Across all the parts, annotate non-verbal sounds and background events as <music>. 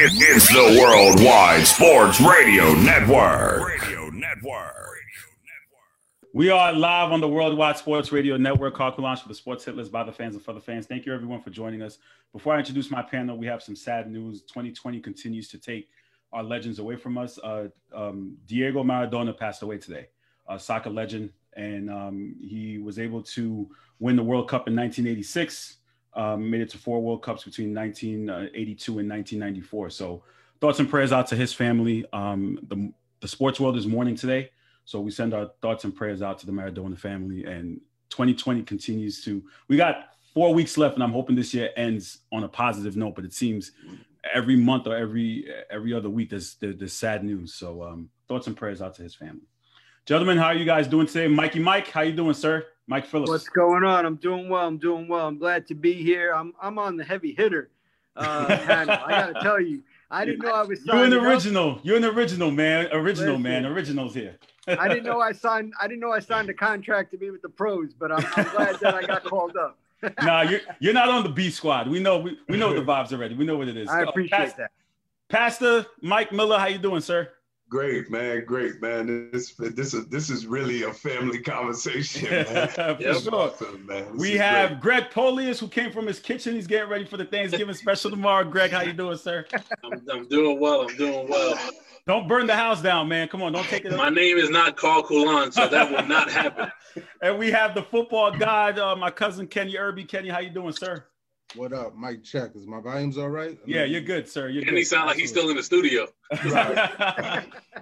It, it's the Worldwide Sports Radio Network. Radio Network. We are live on the Worldwide Sports Radio Network. Carl Launch for the Sports Hit List by the fans and for the fans. Thank you, everyone, for joining us. Before I introduce my panel, we have some sad news. 2020 continues to take our legends away from us. Uh, um, Diego Maradona passed away today, a soccer legend, and um, he was able to win the World Cup in 1986 um, made it to four World Cups between 1982 and 1994. So thoughts and prayers out to his family. Um, the, the sports world is mourning today. So we send our thoughts and prayers out to the Maradona family. And 2020 continues to, we got four weeks left and I'm hoping this year ends on a positive note, but it seems every month or every, every other week, there's, there's sad news. So um, thoughts and prayers out to his family. Gentlemen, how are you guys doing today? Mikey Mike, how you doing, sir? Mike Phillips. What's going on? I'm doing well. I'm doing well. I'm glad to be here. I'm I'm on the heavy hitter uh, <laughs> panel. I gotta tell you, I didn't know I was. You're an original. Up. You're an original man. Original Listen, man. Originals here. <laughs> I didn't know I signed. I didn't know I signed a contract to be with the pros, but I'm, I'm glad that I got called up. <laughs> nah, you're you're not on the B squad. We know we, we know the vibes already. We know what it is. I appreciate uh, Pastor, that. Pastor Mike Miller, how you doing, sir? Great, man. Great, man. This this is this is really a family <laughs> conversation, man. <laughs> For yep. sure. Awesome, man. we have great. Greg Polius who came from his kitchen. He's getting ready for the Thanksgiving special tomorrow. Greg, how you doing, sir? I'm, I'm doing well. I'm doing well. Don't burn the house down, man. Come on, don't take it. My name is not Carl Coulant, so that will not happen. <laughs> and we have the football guy, uh, my cousin Kenny Irby. Kenny, how you doing, sir? What up, Mike? Check. Is my volumes all right? Yeah, you're good, sir. You're Kenny good. sound like he's still in the studio. <laughs>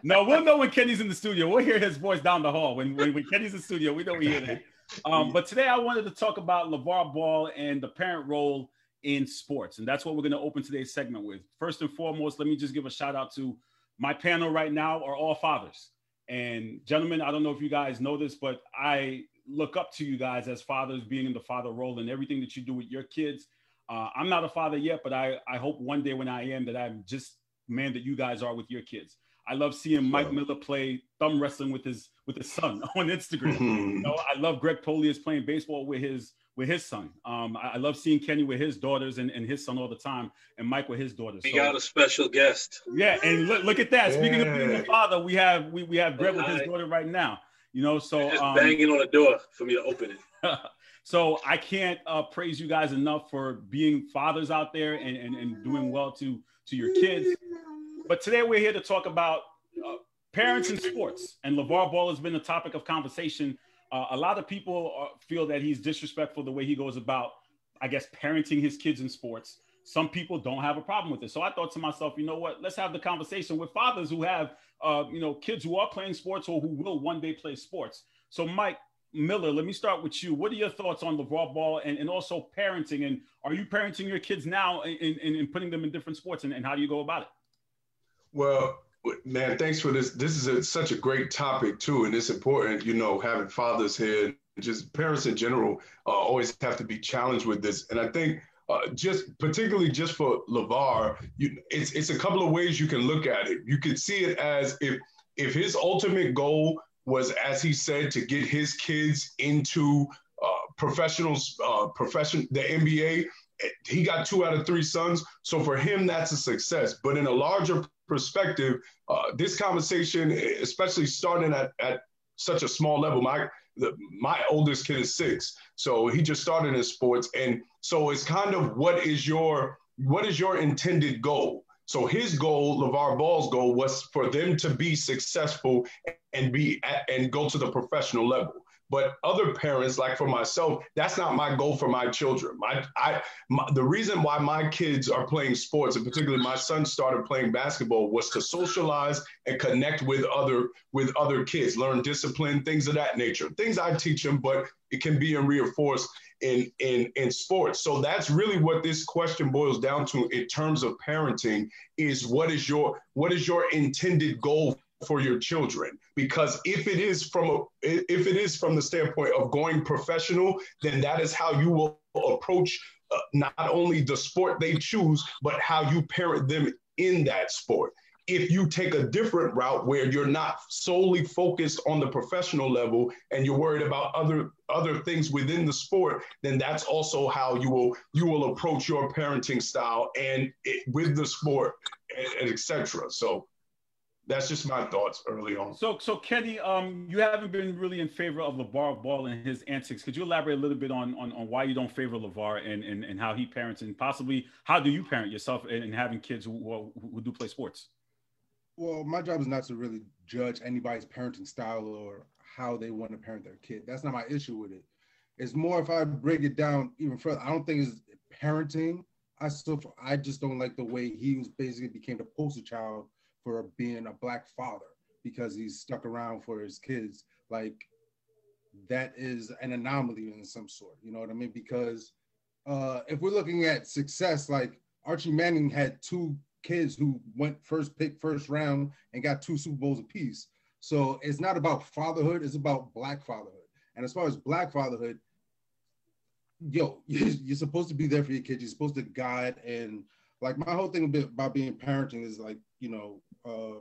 no, we'll know when Kenny's in the studio. We'll hear his voice down the hall. When when, when Kenny's in the studio, we know we hear it. Um, but today I wanted to talk about LaVar Ball and the parent role in sports. And that's what we're going to open today's segment with. First and foremost, let me just give a shout out to my panel right now are all fathers. And gentlemen, I don't know if you guys know this, but I look up to you guys as fathers being in the father role and everything that you do with your kids uh, I'm not a father yet, but I, I hope one day when I am that I'm just man that you guys are with your kids. I love seeing Mike Miller play thumb wrestling with his with his son <laughs> on Instagram. <laughs> you know, I love Greg Polius playing baseball with his with his son. Um, I, I, love seeing Kenny with his daughters and, and his son all the time, and Mike with his daughters. We so, got a special guest. Yeah, and look, look at that. Yeah. Speaking of being a father, we have we, we have Greg with his daughter right now. You know, so just um, banging on the door for me to open it. <laughs> So I can't uh, praise you guys enough for being fathers out there and, and, and doing well to, to your kids. But today we're here to talk about uh, parents in sports. And LaVar Ball has been a topic of conversation. Uh, a lot of people are, feel that he's disrespectful the way he goes about, I guess, parenting his kids in sports. Some people don't have a problem with it. So I thought to myself, you know what? Let's have the conversation with fathers who have, uh, you know, kids who are playing sports or who will one day play sports. So, Mike, Miller, let me start with you. What are your thoughts on LaVar Ball and, and also parenting? And are you parenting your kids now and, and putting them in different sports? And, and how do you go about it? Well, man, thanks for this. This is a, such a great topic too, and it's important. You know, having fathers here, just parents in general, uh, always have to be challenged with this. And I think uh, just particularly just for LaVar, you, it's it's a couple of ways you can look at it. You could see it as if if his ultimate goal was, as he said, to get his kids into uh, professionals, uh, profession, the NBA. He got two out of three sons, so for him that's a success. But in a larger perspective, uh, this conversation, especially starting at, at such a small level, my the, my oldest kid is six, so he just started in sports, and so it's kind of what is your what is your intended goal? So his goal, LaVar Ball's goal, was for them to be successful and be at, and go to the professional level. But other parents, like for myself, that's not my goal for my children. My, I, my, the reason why my kids are playing sports, and particularly my son started playing basketball, was to socialize and connect with other with other kids, learn discipline, things of that nature. Things I teach them, but it can be reinforced in in in sports. So that's really what this question boils down to in terms of parenting: is what is your what is your intended goal for your children because if it is from a, if it is from the standpoint of going professional then that is how you will approach uh, not only the sport they choose but how you parent them in that sport if you take a different route where you're not solely focused on the professional level and you're worried about other other things within the sport then that's also how you will you will approach your parenting style and it, with the sport and etc. So that's just my thoughts early on. So, so Kenny, um, you haven't been really in favor of LaVar Ball and his antics. Could you elaborate a little bit on on, on why you don't favor LaVar and, and and how he parents and possibly how do you parent yourself and, having kids who, who do play sports? Well, my job is not to really judge anybody's parenting style or how they want to parent their kid. That's not my issue with it. It's more if I break it down even further. I don't think it's parenting. I still, I just don't like the way he was basically became the poster child for being a black father because he's stuck around for his kids. Like that is an anomaly in some sort. You know what I mean? Because uh, if we're looking at success, like Archie Manning had two kids who went first pick, first round, and got two Super Bowls apiece. So it's not about fatherhood; it's about black fatherhood. And as far as black fatherhood, yo, <laughs> you're supposed to be there for your kids. You're supposed to guide and like my whole thing about being parenting is like you know uh,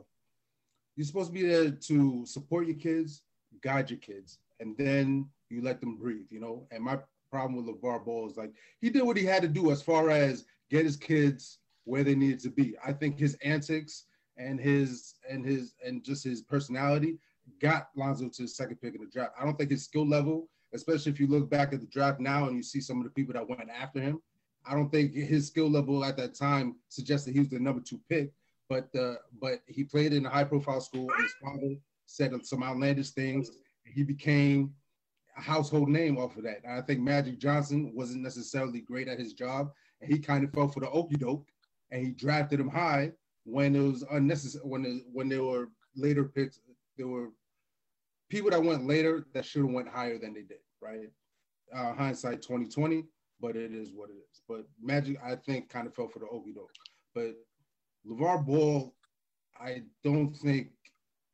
you're supposed to be there to support your kids, guide your kids, and then you let them breathe. You know, and my problem with LaVar Ball is like he did what he had to do as far as get his kids where they needed to be. I think his antics and his and his and just his personality got Lonzo to the second pick in the draft. I don't think his skill level, especially if you look back at the draft now and you see some of the people that went after him, I don't think his skill level at that time suggested he was the number two pick. But uh, but he played in a high profile school. His father said some outlandish things. He became a household name off of that. And I think Magic Johnson wasn't necessarily great at his job, and he kind of fell for the okey doke, and he drafted him high when it was unnecessary. When it, when there were later picks, there were people that went later that should have went higher than they did. Right? Uh, hindsight 2020 but it is what it is. But Magic, I think, kind of fell for the okey doke. But LaVar Ball, I don't think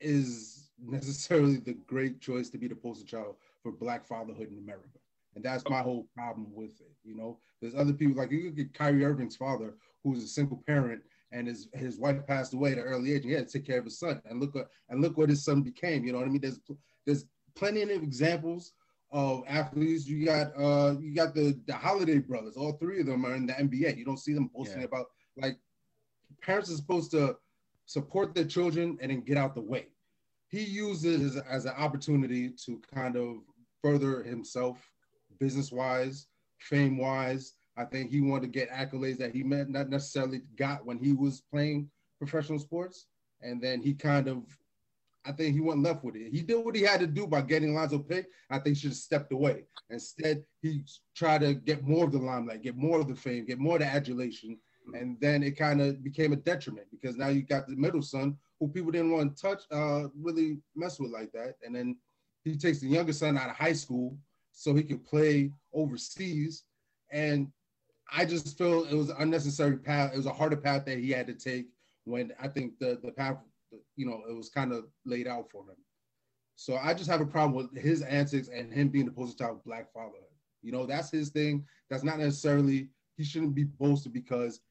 is necessarily the great choice to be the poster child for Black fatherhood in America. And that's my whole problem with it. You know, there's other people like you could get Kyrie Irving's father, who's a single parent, and his his wife passed away at an early age, and he had to take care of his son. And look, and look what his son became. You know what I mean? There's there's plenty of examples of athletes. You got uh you got the the Holiday brothers. All three of them are in the NBA. You don't see them posting yeah. about like parents are supposed to support their children and then get out the way. He uses as, as an opportunity to kind of further himself business wise, fame wise. I think he wanted to get accolades that he met, not necessarily got when he was playing professional sports. And then he kind of I think he went left with it. He did what he had to do by getting Lonzo picked. I think he should have stepped away. Instead, he tried to get more of the limelight, get more of the fame, get more of the adulation. And then it kind of became a detriment because now you got the middle son who people didn't want to touch, uh, really mess with like that. And then he takes the younger son out of high school so he could play overseas. And I just feel it was an unnecessary path. It was a harder path that he had to take when I think the the path you know, it was kind of laid out for him. So I just have a problem with his antics and him being the poster child of black fatherhood. You know, that's his thing. That's not necessarily he shouldn't be boasted because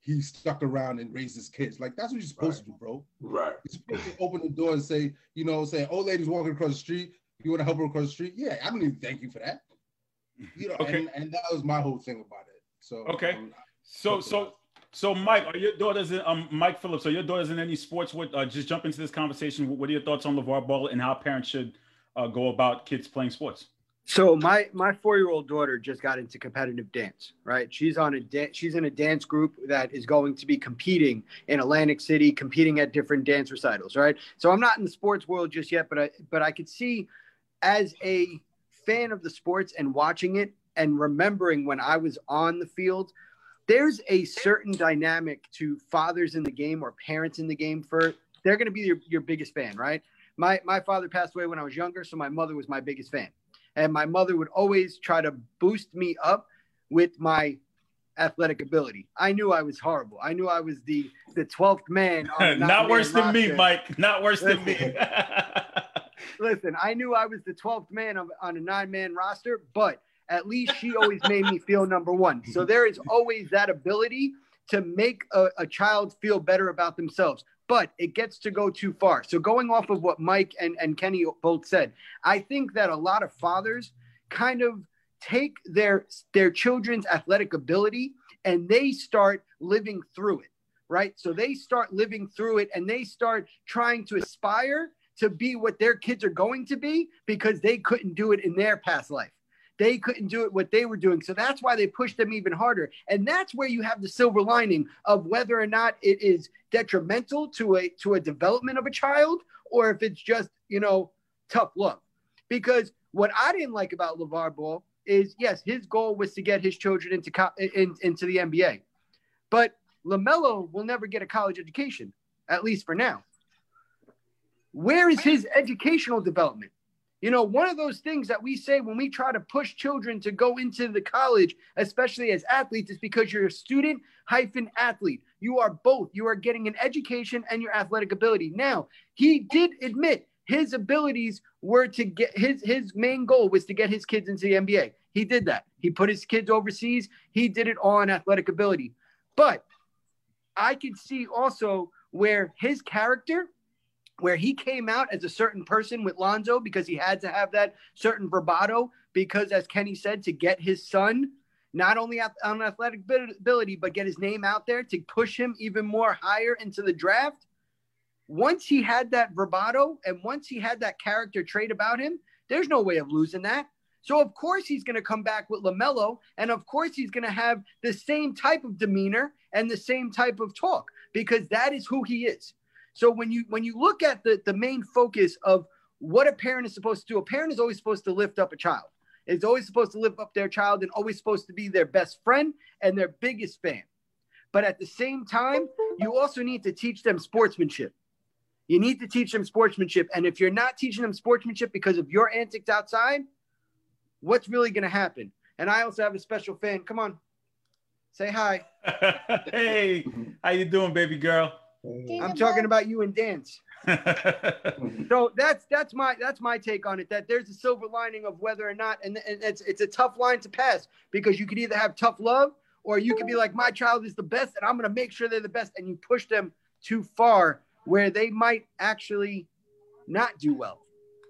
he stuck around and raised his kids. Like that's what you're supposed right. to do, bro. Right. You're supposed to open the door and say, you know, say, old lady's walking across the street. You want to help her across the street? Yeah, I don't even thank you for that. You know, okay. and, and that was my whole thing about it. So okay. Um, so so so, Mike, are your daughters in um, Mike Phillips? Are your daughters in any sports? What uh, just jump into this conversation? What are your thoughts on LaVar Ball and how parents should uh, go about kids playing sports? So my my four year old daughter just got into competitive dance. Right, she's on a da- she's in a dance group that is going to be competing in Atlantic City, competing at different dance recitals. Right, so I'm not in the sports world just yet, but I but I could see as a fan of the sports and watching it and remembering when I was on the field there's a certain dynamic to fathers in the game or parents in the game for they're going to be your, your biggest fan right? My my father passed away when i was younger so my mother was my biggest fan. And my mother would always try to boost me up with my athletic ability. I knew i was horrible. I knew i was the the 12th man <laughs> not worse than roster. me mike. Not worse than me. Listen. <laughs> I knew i was the 12th man on, on a nine man roster but at least she always made me feel number one. So there is always that ability to make a, a, child feel better about themselves. But it gets to go too far. So going off of what Mike and, and Kenny both said, I think that a lot of fathers kind of take their their children's athletic ability and they start living through it. right? So they start living through it and they start trying to aspire to be what their kids are going to be because they couldn't do it in their past life. They couldn't do it what they were doing. So that's why they pushed them even harder. And that's where you have the silver lining of whether or not it is detrimental to a to a development of a child or if it's just, you know, tough love. Because what I didn't like about LaVar Ball is yes, his goal was to get his children into in, into the NBA. But LaMelo will never get a college education, at least for now. Where is his educational development? You know, one of those things that we say when we try to push children to go into the college, especially as athletes, is because you're a student hyphen athlete. You are both. You are getting an education and your athletic ability. Now, he did admit his abilities were to get his his main goal was to get his kids into the NBA. He did that. He put his kids overseas. He did it all on athletic ability. But I could see also where his character where he came out as a certain person with Lonzo because he had to have that certain bravado because as Kenny said to get his son not only on athletic ability but get his name out there to push him even more higher into the draft. Once he had that bravado and once he had that character trait about him there's no way of losing that. So of course he's going to come back with LaMelo and of course he's going to have the same type of demeanor and the same type of talk because that is who he is so when you when you look at the the main focus of what a parent is supposed to do, a parent is always supposed to lift up a child. It's always supposed to lift up their child and always supposed to be their best friend and their biggest fan. But at the same time, you also need to teach them sportsmanship. You need to teach them sportsmanship. And if you're not teaching them sportsmanship because of your antics outside, what's really going to happen? And I also have a special fan. Come on, say hi. <laughs> hey, how you doing, baby girl? Mm. I'm talking about you and dance. <laughs> so that's that's my that's my take on it. That there's a silver lining of whether or not, and, and it's it's a tough line to pass because you could either have tough love or you could be like, my child is the best, and I'm gonna make sure they're the best, and you push them too far where they might actually not do well.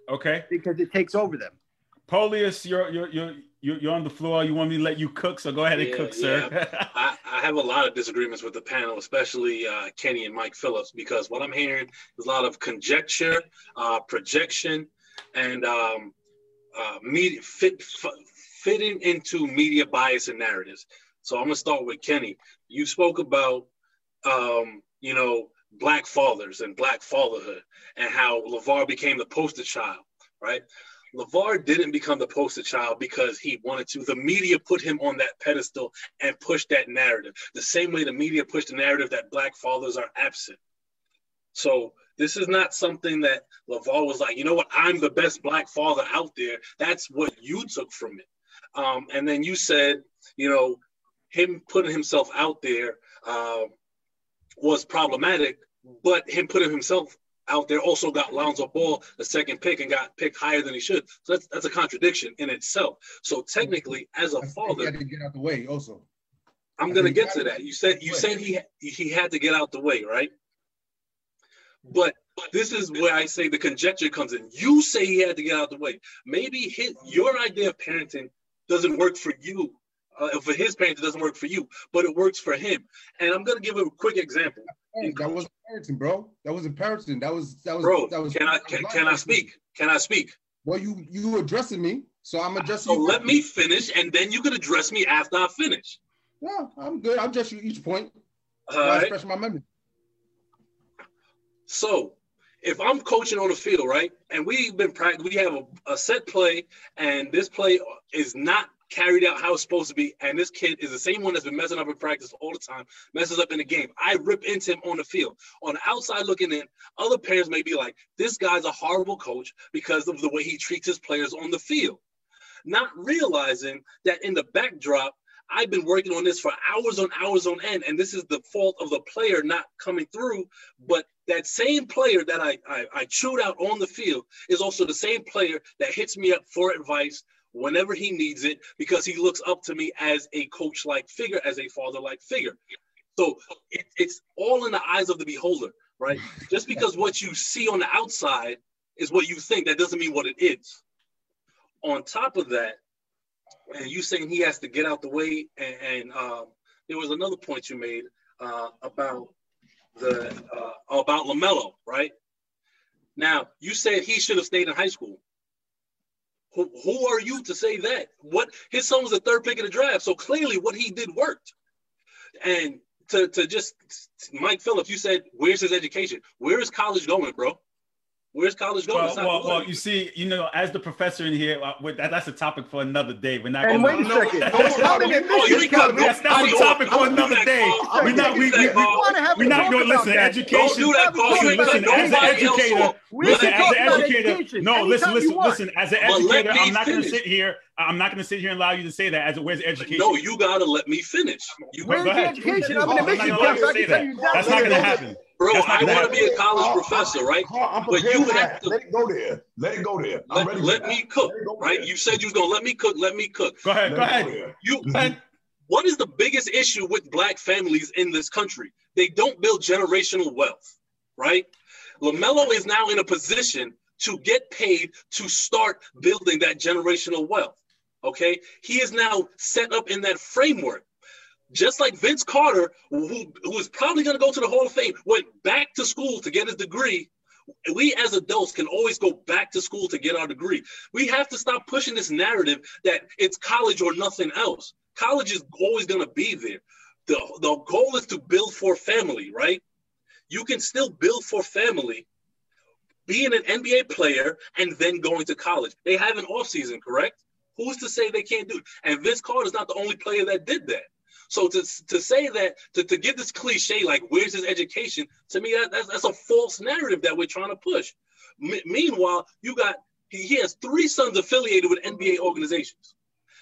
Okay. Because it takes over them. Polius, you're you're you're you're on the floor. You want me to let you cook, so go ahead and yeah, cook, sir. Yeah. I, I, have a lot of disagreements with the panel, especially uh, Kenny and Mike Phillips, because what I'm hearing is a lot of conjecture, uh, projection, and um, uh, media fit, f- fitting into media bias and narratives. So I'm gonna start with Kenny. You spoke about, um, you know, black fathers and black fatherhood, and how LaVar became the poster child, right? LaVar didn't become the poster child because he wanted to. The media put him on that pedestal and pushed that narrative. The same way the media pushed the narrative that black fathers are absent. So this is not something that LaVar was like, you know what, I'm the best black father out there. That's what you took from it. Um, and then you said, you know, him putting himself out there uh, was problematic, but him putting himself out there also got Lonzo Ball the second pick and got picked higher than he should. So that's that's a contradiction in itself. So technically, as a father, he had to get out the way. Also, I'm gonna get to that. You said you said he he had to get out the way, right? But this is where I say the conjecture comes in. You say he had to get out the way. Maybe his, your idea of parenting doesn't work for you. Uh, for his parents, it doesn't work for you, but it works for him. And I'm gonna give a quick example. That wasn't parenting, bro. That wasn't parenting. That was that was bro. That was, can I can, can I speak? Can I speak? Well, you you addressing me, so I'm addressing. So you. let me finish, and then you can address me after I finish. Yeah, I'm good. I'll address you each point. All right. Express my memory. So, if I'm coaching on the field, right, and we've been practicing, we have a, a set play, and this play is not carried out how it's supposed to be. And this kid is the same one that's been messing up in practice all the time, messes up in the game. I rip into him on the field. On the outside looking in, other parents may be like, this guy's a horrible coach because of the way he treats his players on the field. Not realizing that in the backdrop, I've been working on this for hours on hours on end, and this is the fault of the player not coming through. But that same player that I, I, I chewed out on the field is also the same player that hits me up for advice, whenever he needs it because he looks up to me as a coach like figure, as a father like figure. So it, it's all in the eyes of the beholder, right? <laughs> Just because what you see on the outside is what you think, that doesn't mean what it is. On top of that, and you saying he has to get out the way, and, and um, there was another point you made uh, about the uh, about LaMelo, right? Now you said he should have stayed in high school. Who, who are you to say that? What his son was the third pick in the draft, so clearly what he did worked. And to to just Mike Phillips, you said, "Where's his education? Where is college going, bro? Where's college going? Well, well, well, you see, you know, as the professor in here, uh, that, that's a topic for another day. We're not. And gonna, wait a second. That's, that's, that's a topic for another day. We're not. We, we, we, we're not going to listen. Education. Don't do that, Paul. Listen, listen as an educator. Listen, as an educator. No, listen, listen, listen. As an educator, I'm not going to sit here. I'm not going to sit here and allow you to say that. As a where's education? No, you got to let me finish. You where's the education? I'm going to make you. That's not going to happen. Bro, I want to be a college I'll, professor, right? i but you have to let it go there. Let it go there. I'm let, let me cook, right? You said you was gonna let me cook. Let me cook. Go ahead. Let go ahead. You. Mm-hmm. What is the biggest issue with black families in this country? They don't build generational wealth, right? LaMelo is now in a position to get paid to start building that generational wealth. Okay, he is now set up in that framework just like Vince Carter, who, who is probably going to go to the Hall of Fame, went back to school to get his degree. We as adults can always go back to school to get our degree. We have to stop pushing this narrative that it's college or nothing else. College is always going to be there. The, the goal is to build for family, right? You can still build for family, being an NBA player, and then going to college. They have an offseason, correct? Who's to say they can't do it? And Vince Carter is not the only player that did that. So to, to say that, to, to give this cliche, like, where's his education? To me, that, that's, that's a false narrative that we're trying to push. M- meanwhile, you got, he, he has three sons affiliated with NBA organizations.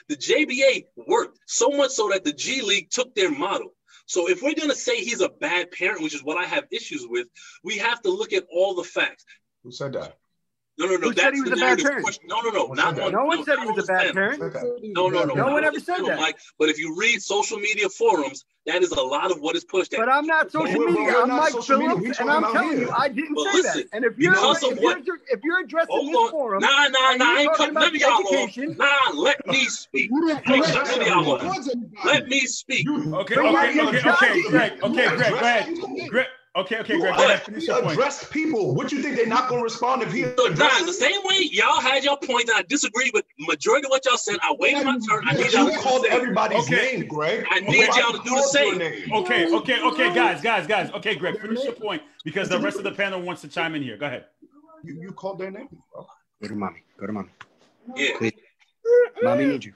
The JBA worked so much so that the G League took their model. So if we're going to say he's a bad parent, which is what I have issues with, we have to look at all the facts. Who said that? No, no, no. Who said he was a bad parent? No, no, no. Not one, no one said he was a bad parent. No, no, no. No one ever said that. Mike, but if you read social media forums, that is a lot of what is pushed. But I'm not social media. I'm Mike Phillips, and I'm telling you, I didn't say that. And if you're if you're addressing this forum, nah, nah, nah, I ain't cutting none of y'all off. Nah, let me <laughs> speak. Let me speak. Okay, okay, okay, okay, Greg, okay, Greg, go ahead. Greg. Okay, okay, Greg. Go ahead. Finish your address point. people. What you think they're not going to respond if he so addresses? the same way y'all had your point, and I disagree with majority of what y'all said. I waited my turn. I need y'all to call everybody's okay. name, Greg. I need okay. y'all to do the same. Okay, okay, okay, guys, guys, guys. Okay, Greg, finish your point because the rest of the panel wants to chime in here. Go ahead. You, you called their name, bro. Go to mommy. Go to mommy. Yeah. Please. Mommy needs you.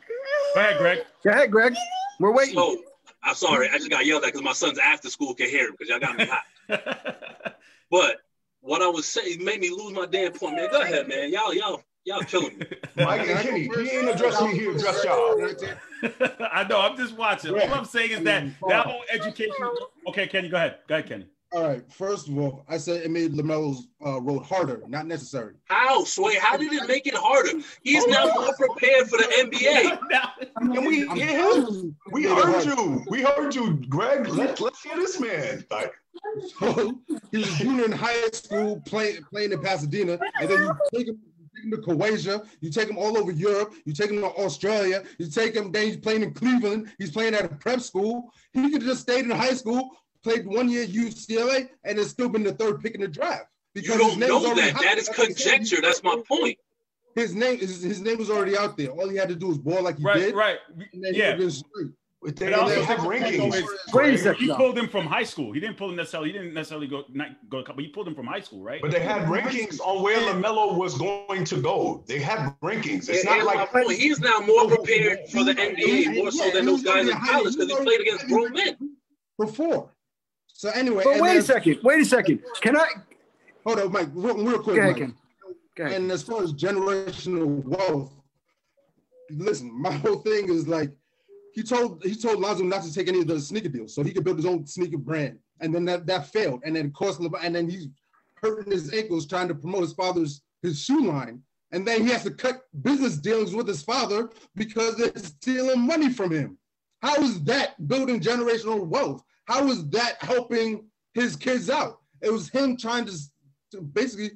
Go ahead, Greg. Go ahead, Greg. We're waiting. So, I'm sorry. I just got yelled at because my son's after school can hear him because y'all got me hot. <laughs> but what I was saying made me lose my damn point, man. Go ahead, man. Y'all, y'all, y'all killing me. <laughs> Mike and Kenny, he ain't addressing me. He addressed y'all. <laughs> I know. I'm just watching. All I'm saying is that that whole education. Okay, Kenny, go ahead. Go ahead, Kenny. All right. First of all, I said it made LaMelo's uh, road harder, not necessary. How, Sway? How did it make it harder? He's now more prepared for the NBA. <laughs> Can we hear him. We heard you. We heard you, Greg. Let, let's hear this man. Like, so he was junior in high school playing playing in Pasadena, and then you take him, take him to Croatia, you take him all over Europe, you take him to Australia, you take him, then he's playing in Cleveland, he's playing at a prep school. He could have just stayed in high school, played one year at UCLA, and has still been the third pick in the draft. Because you don't know that. That is conjecture. That's my point. His name his, his name was already out there. All he had to do was ball like he right, did. Right, right. Yeah. They, they have rankings. Wait a second. He pulled him from high school. He didn't pull him necessarily. He didn't necessarily go not go. But he pulled him from high school, right? But they had rankings on where LaMelo was going to go. They had rankings. It's yeah, not like point. he's now more prepared for the NBA more so than those guys in college because he played against grown men before. So anyway, but wait a second. Wait a second. Can I? Hold on, Mike. Real, quick. Go ahead, Mike. Go ahead. And as far as generational wealth, listen, my whole thing is like he told he told Lonzo not to take any of the sneaker deals so he could build his own sneaker brand. And then that, that failed. And then it cost and then he's hurting his ankles trying to promote his father's his shoe line. And then he has to cut business dealings with his father because they're stealing money from him. How is that building generational wealth? How is that helping his kids out? It was him trying to, to basically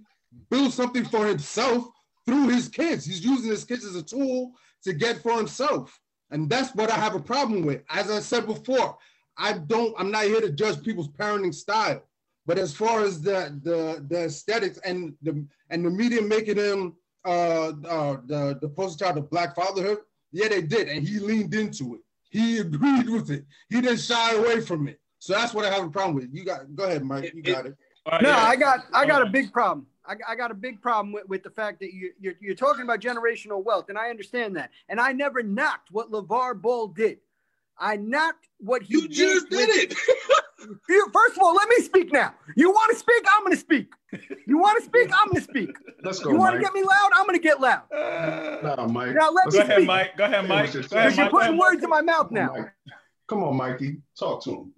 build something for himself through his kids. He's using his kids as a tool to get for himself. And that's what I have a problem with. As I said before, I don't, I'm not here to judge people's parenting style. But as far as the the the aesthetics and the and the media making him uh, uh the the poster child of black fatherhood, yeah, they did, and he leaned into it. He <laughs> agreed with it. He didn't shy away from it. So that's what I have a problem with. You got go ahead, Mike. You got it. No, yeah. I got I got a big problem. I, I got a big problem with, with the fact that you, you're, you're talking about generational wealth, and I understand that. And I never knocked what LaVar Ball did. I knocked what he you did. just did it. <laughs> First of all, let me speak now. You want to speak? I'm going to speak. You want to speak? I'm going to speak. Let's go. You want to get me loud? I'm going to get loud. Uh, no, Mike. Now let go me ahead, speak. Mike. Go ahead, Mike. Go ahead, You're putting words in my mouth now. Come on, Mikey. Talk to him.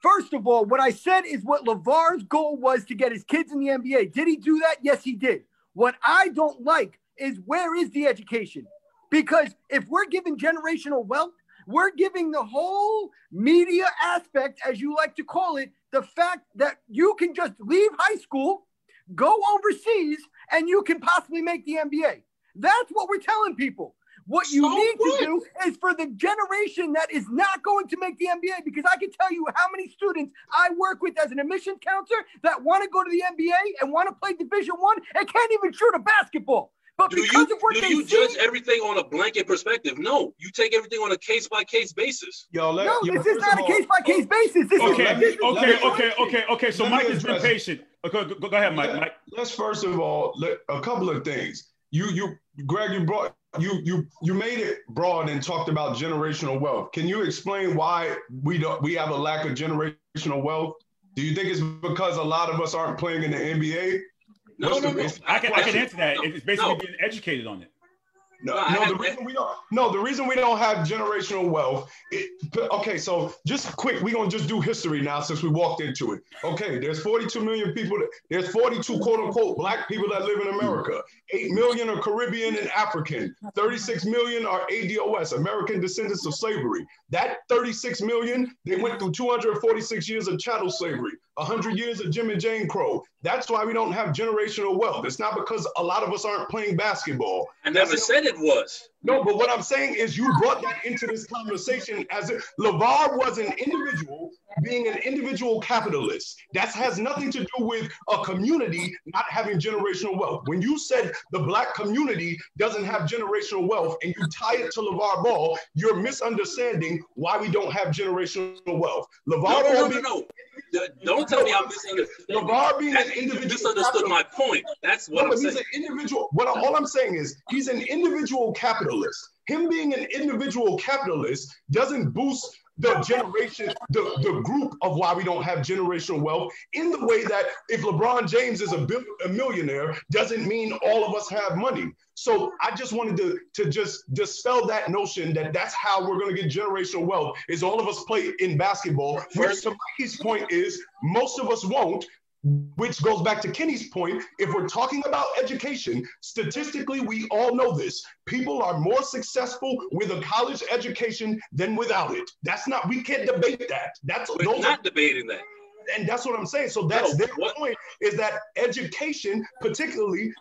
First of all, what I said is what LaVar's goal was to get his kids in the NBA. Did he do that? Yes, he did. What I don't like is where is the education? Because if we're giving generational wealth, we're giving the whole media aspect, as you like to call it, the fact that you can just leave high school, go overseas, and you can possibly make the NBA. That's what we're telling people. What you so need what? to do is for the generation that is not going to make the NBA, because I can tell you how many students I work with as an admission counselor that want to go to the NBA and want to play Division One and can't even shoot a basketball. But do because you, of what do they you see, judge everything on a blanket perspective? No, you take everything on a case by case basis. Yo, let, no, yo, this is oh, not a case by case basis. This okay, is, okay, okay, okay, okay, okay. So Mike has been patient. Okay, go, go ahead, Mike. Mike. Let's first of all let, a couple of things. You, you, Greg, you brought you you you made it broad and talked about generational wealth. Can you explain why we don't we have a lack of generational wealth? Do you think it's because a lot of us aren't playing in the NBA? No, no, no. I can, I can answer that. It's basically no. being educated on it. No, no, the reason we don't. No, the reason we don't have generational wealth. It, okay, so just quick, we're gonna just do history now since we walked into it. Okay, there's 42 million people. That, there's 42 quote unquote black people that live in America. Eight million are Caribbean and African. 36 million are ADOS, American descendants of slavery. That 36 million, they went through 246 years of chattel slavery. 100 years of Jim and Jane Crow. That's why we don't have generational wealth. It's not because a lot of us aren't playing basketball. I never That's said it was. No, but what I'm saying is you brought that into this conversation as if LaVar was an individual being an individual capitalist. That has nothing to do with a community not having generational wealth. When you said the black community doesn't have generational wealth and you tie it to LaVar Ball, you're misunderstanding why we don't have generational wealth. LaVar no, no, no, no, no. Don't tell me I'm misunderstanding. LaVar being an individual. You misunderstood my point. That's what no, I'm saying. He's an individual. What all I'm saying is he's an individual capitalist. Him being an individual capitalist doesn't boost the generation, the, the group of why we don't have generational wealth in the way that if LeBron James is a, bill, a millionaire doesn't mean all of us have money. So I just wanted to, to just dispel that notion that that's how we're going to get generational wealth is all of us play in basketball. where to Mikey's point is most of us won't which goes back to Kenny's point. If we're talking about education, statistically, we all know this. People are more successful with a college education than without it. That's not, we can't debate that. That's we're not are, debating that. And that's what I'm saying. So that's no, their what? point is that education, particularly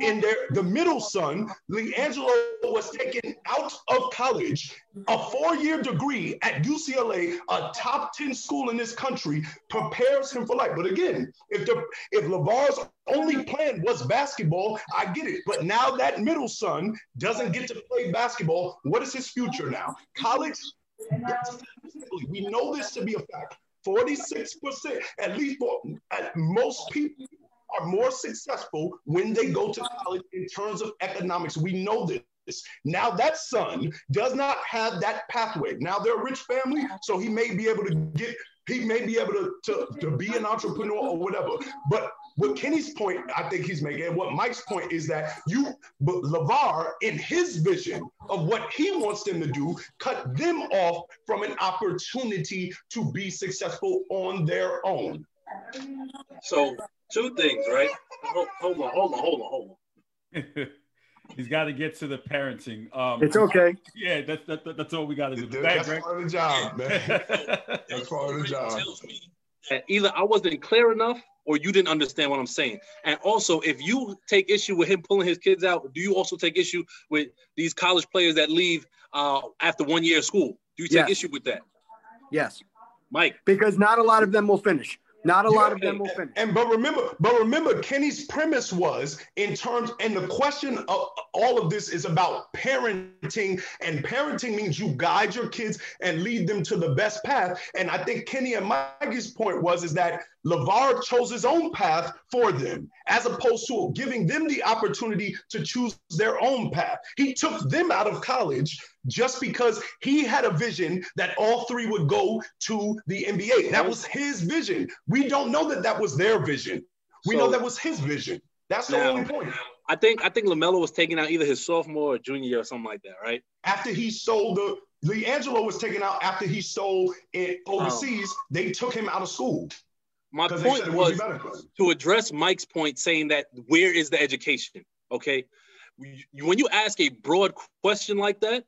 in their the middle son, LiAngelo was taken out of college, a four-year degree at UCLA, a top 10 school in this country, prepares him for life. But again, if the if LaVar's only plan was basketball, I get it. But now that middle son doesn't get to play basketball, what is his future now? College, we know this to be a fact. 46%, at least for at most people are more successful when they go to college in terms of economics. We know this. Now that son does not have that pathway. Now they're a rich family, so he may be able to get, he may be able to, to, to be an entrepreneur or whatever. But what Kenny's point, I think he's making, and what Mike's point is that you, but LaVar, in his vision of what he wants them to do, cut them off from an opportunity to be successful on their own. So two things, right? Hold, hold on, hold on, hold on, hold on. <laughs> He's got to get to the parenting. Um, it's okay. <laughs> Yeah, that's that, that's all we got to do. That's Greg. part of the job, man. <laughs> that's part of the job. either I wasn't clear enough or you didn't understand what I'm saying. And also, if you take issue with him pulling his kids out, do you also take issue with these college players that leave uh, after one year of school? Do you take yes. issue with that? Yes. Mike. Because not a lot of them will finish. Not a Yeah, lot of them and- will finish. And but remember, but remember, Kenny's premise was in terms, and the question of all of this is about parenting, and parenting means you guide your kids and lead them to the best path. And I think Kenny and Mikey's point was is that LaVar chose his own path for them, as opposed to giving them the opportunity to choose their own path. He took them out of college just because he had a vision that all three would go to the NBA. That was his vision. We don't know that that was their vision. We know that was his vision. That's the Now- only point. I think I think LaMelo was taken out either his sophomore or junior year or something like that, right? After he sold the LiAngelo was taken out after he sold it Oh. overseas. They took him out of school My point said it would be was him. to address Mike's point, saying that where is the education? Okay, when you ask a broad question like that,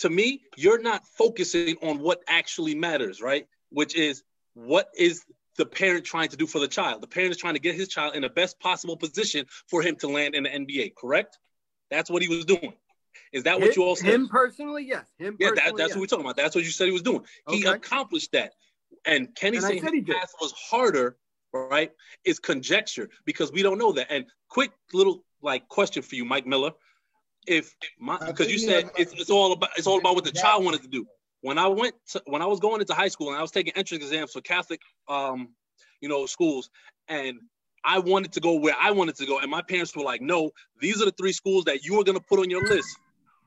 to me, you're not focusing on what actually matters, right? Which is what is the parent trying to do for the child? The parent is trying to get his child in the best possible position for him to land in the NBA. Correct? That's what he was doing. Is that what you all said? Him personally, yes. Him Yeah, that, that's yes. what we're talking about. That's what you said he was doing. He accomplished that. And Kenny And saying said his path was harder, right, is conjecture because we don't know that. And quick little like question for you, Mike Miller. If my because you said it's, it's all about it's all about what the child wanted to do. When I went to, when I was going into high school and I was taking entrance exams for Catholic um, you know, schools, and I wanted to go where I wanted to go, and my parents were like, "No, these are the three schools that you are going to put on your list."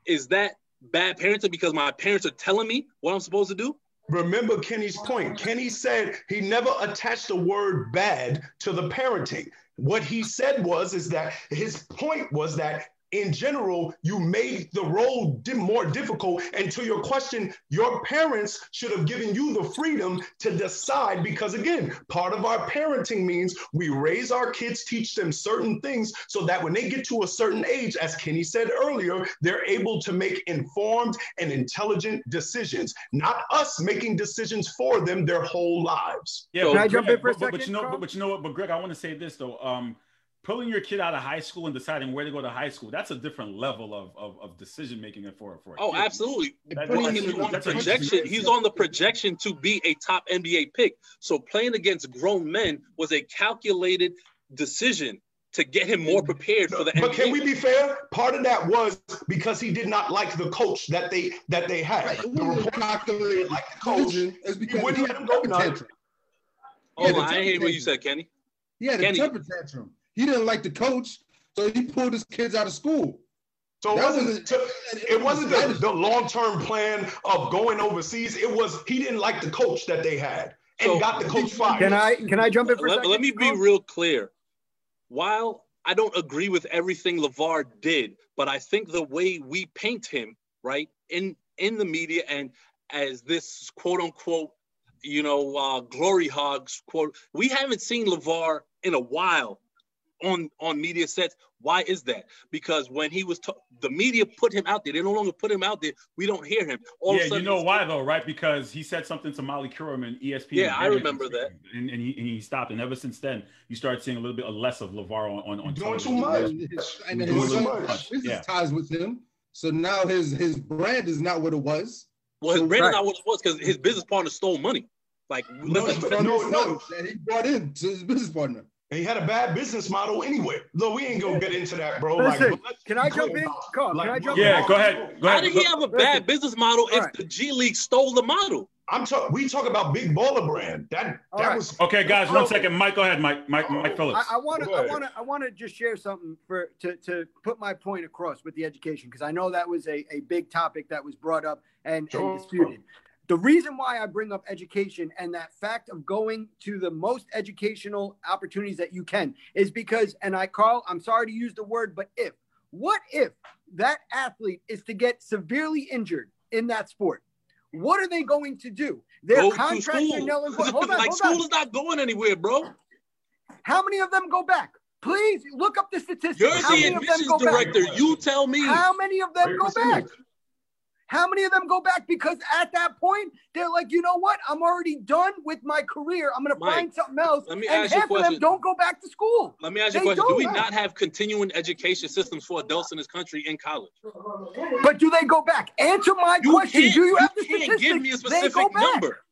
Is that bad parenting because my parents are telling me what I'm supposed to do? Remember Kenny's point. Kenny said he never attached the word bad to the parenting. What he said was is that his point was that in general, you made the role di- more difficult. And to your question, your parents should have given you the freedom to decide because, again, part of our parenting means we raise our kids, teach them certain things so that when they get to a certain age, as Kenny said earlier, they're able to make informed and intelligent decisions, not us making decisions for them their whole lives. Yeah, So- but Can I jump Greg, in for a but, but- but you know, but, but you know what? But Greg, I want to say this though. Um, pulling your kid out of high school and deciding where to go to high school, that's a different level of of, of decision making for for. a Oh, kid. absolutely. That- Putting him on the That's a huge projection, he's on the projection to be a top NBA pick. So playing against grown men was a calculated decision to get him more prepared for the But NBA. can we be fair? Part of that was because he did not like the coach that they that they had. Right, The report calculated like the coach. decision. Because wouldn't he let had him a go temper tantrum. Oh, Hold Yeah, on, the I didn't hear what you said, Kenny. He had a Kenny. temper tantrum. He didn't like the coach, so he pulled his kids out of school. So it wasn't, wasn't- to- it wasn't the, the long-term plan of going overseas. It was he didn't like the coach that they had and So- got the coach fired. Can I can I jump in for a Let, second? let me be real clear. While I don't agree with everything LaVar did, but I think the way we paint him, right, in in the media and as this quote unquote, you know, uh, glory hogs quote, we haven't seen LaVar in a while on on media sets. Why is that? Because when he was, to- the media put him out there. They no longer put him out there. We don't hear him. All of yeah, a you know why though, right? Because he said something to Molly Qerim in ESPN. Yeah, I remember that. and, and, he, and he stopped. And ever since then, you start seeing a little bit less of LaVar on on, on Doing television. too much. And his, Doing too son much. business Yeah. ties with him. So now his his brand is not what it was. Well, his So- brand is not what it was because his business partner stole money. Like, No, let's- <laughs> no, no. that he brought in to his business partner. And he had a bad business model anyway. Look, we ain't gonna get into that, bro. Listen, but let's can I jump in? about- Carl, can I jump Yeah, in? go ahead. Go How ahead. did he have a bad business model if All right. the G League stole the model? I'm talking. We talk about big baller brand. That All that right. was Okay, guys, one second. Mike, go ahead. Mike, Mike, Mike oh, Phillips. I want to, I want to, I want to just share something for to to put my point across with the education because I know that was a, a big topic that was brought up and, Sure. and disputed. The reason why I bring up education and that fact of going to the most educational opportunities that you can is because, and I call, I'm sorry to use the word, but if, what if that athlete is to get severely injured in that sport? What are they going to do? Their Go to contracts are school. null and <laughs> void. Hold on, like hold school on. is not going anywhere, bro. How many of them go back? Please look up the statistics. You're How the many of them admissions go back? director. You tell me. How many of them go back? How many of them go back? Because at that point, they're like, you know what? I'm already done with my career. I'm going to find something else. let me and ask you a half of them don't go back to school. Let me ask you a question. Do we don't. have continuing education systems for adults in this country in college? But do they go back? Answer my You question. Do you have the can't statistics? give me a specific number.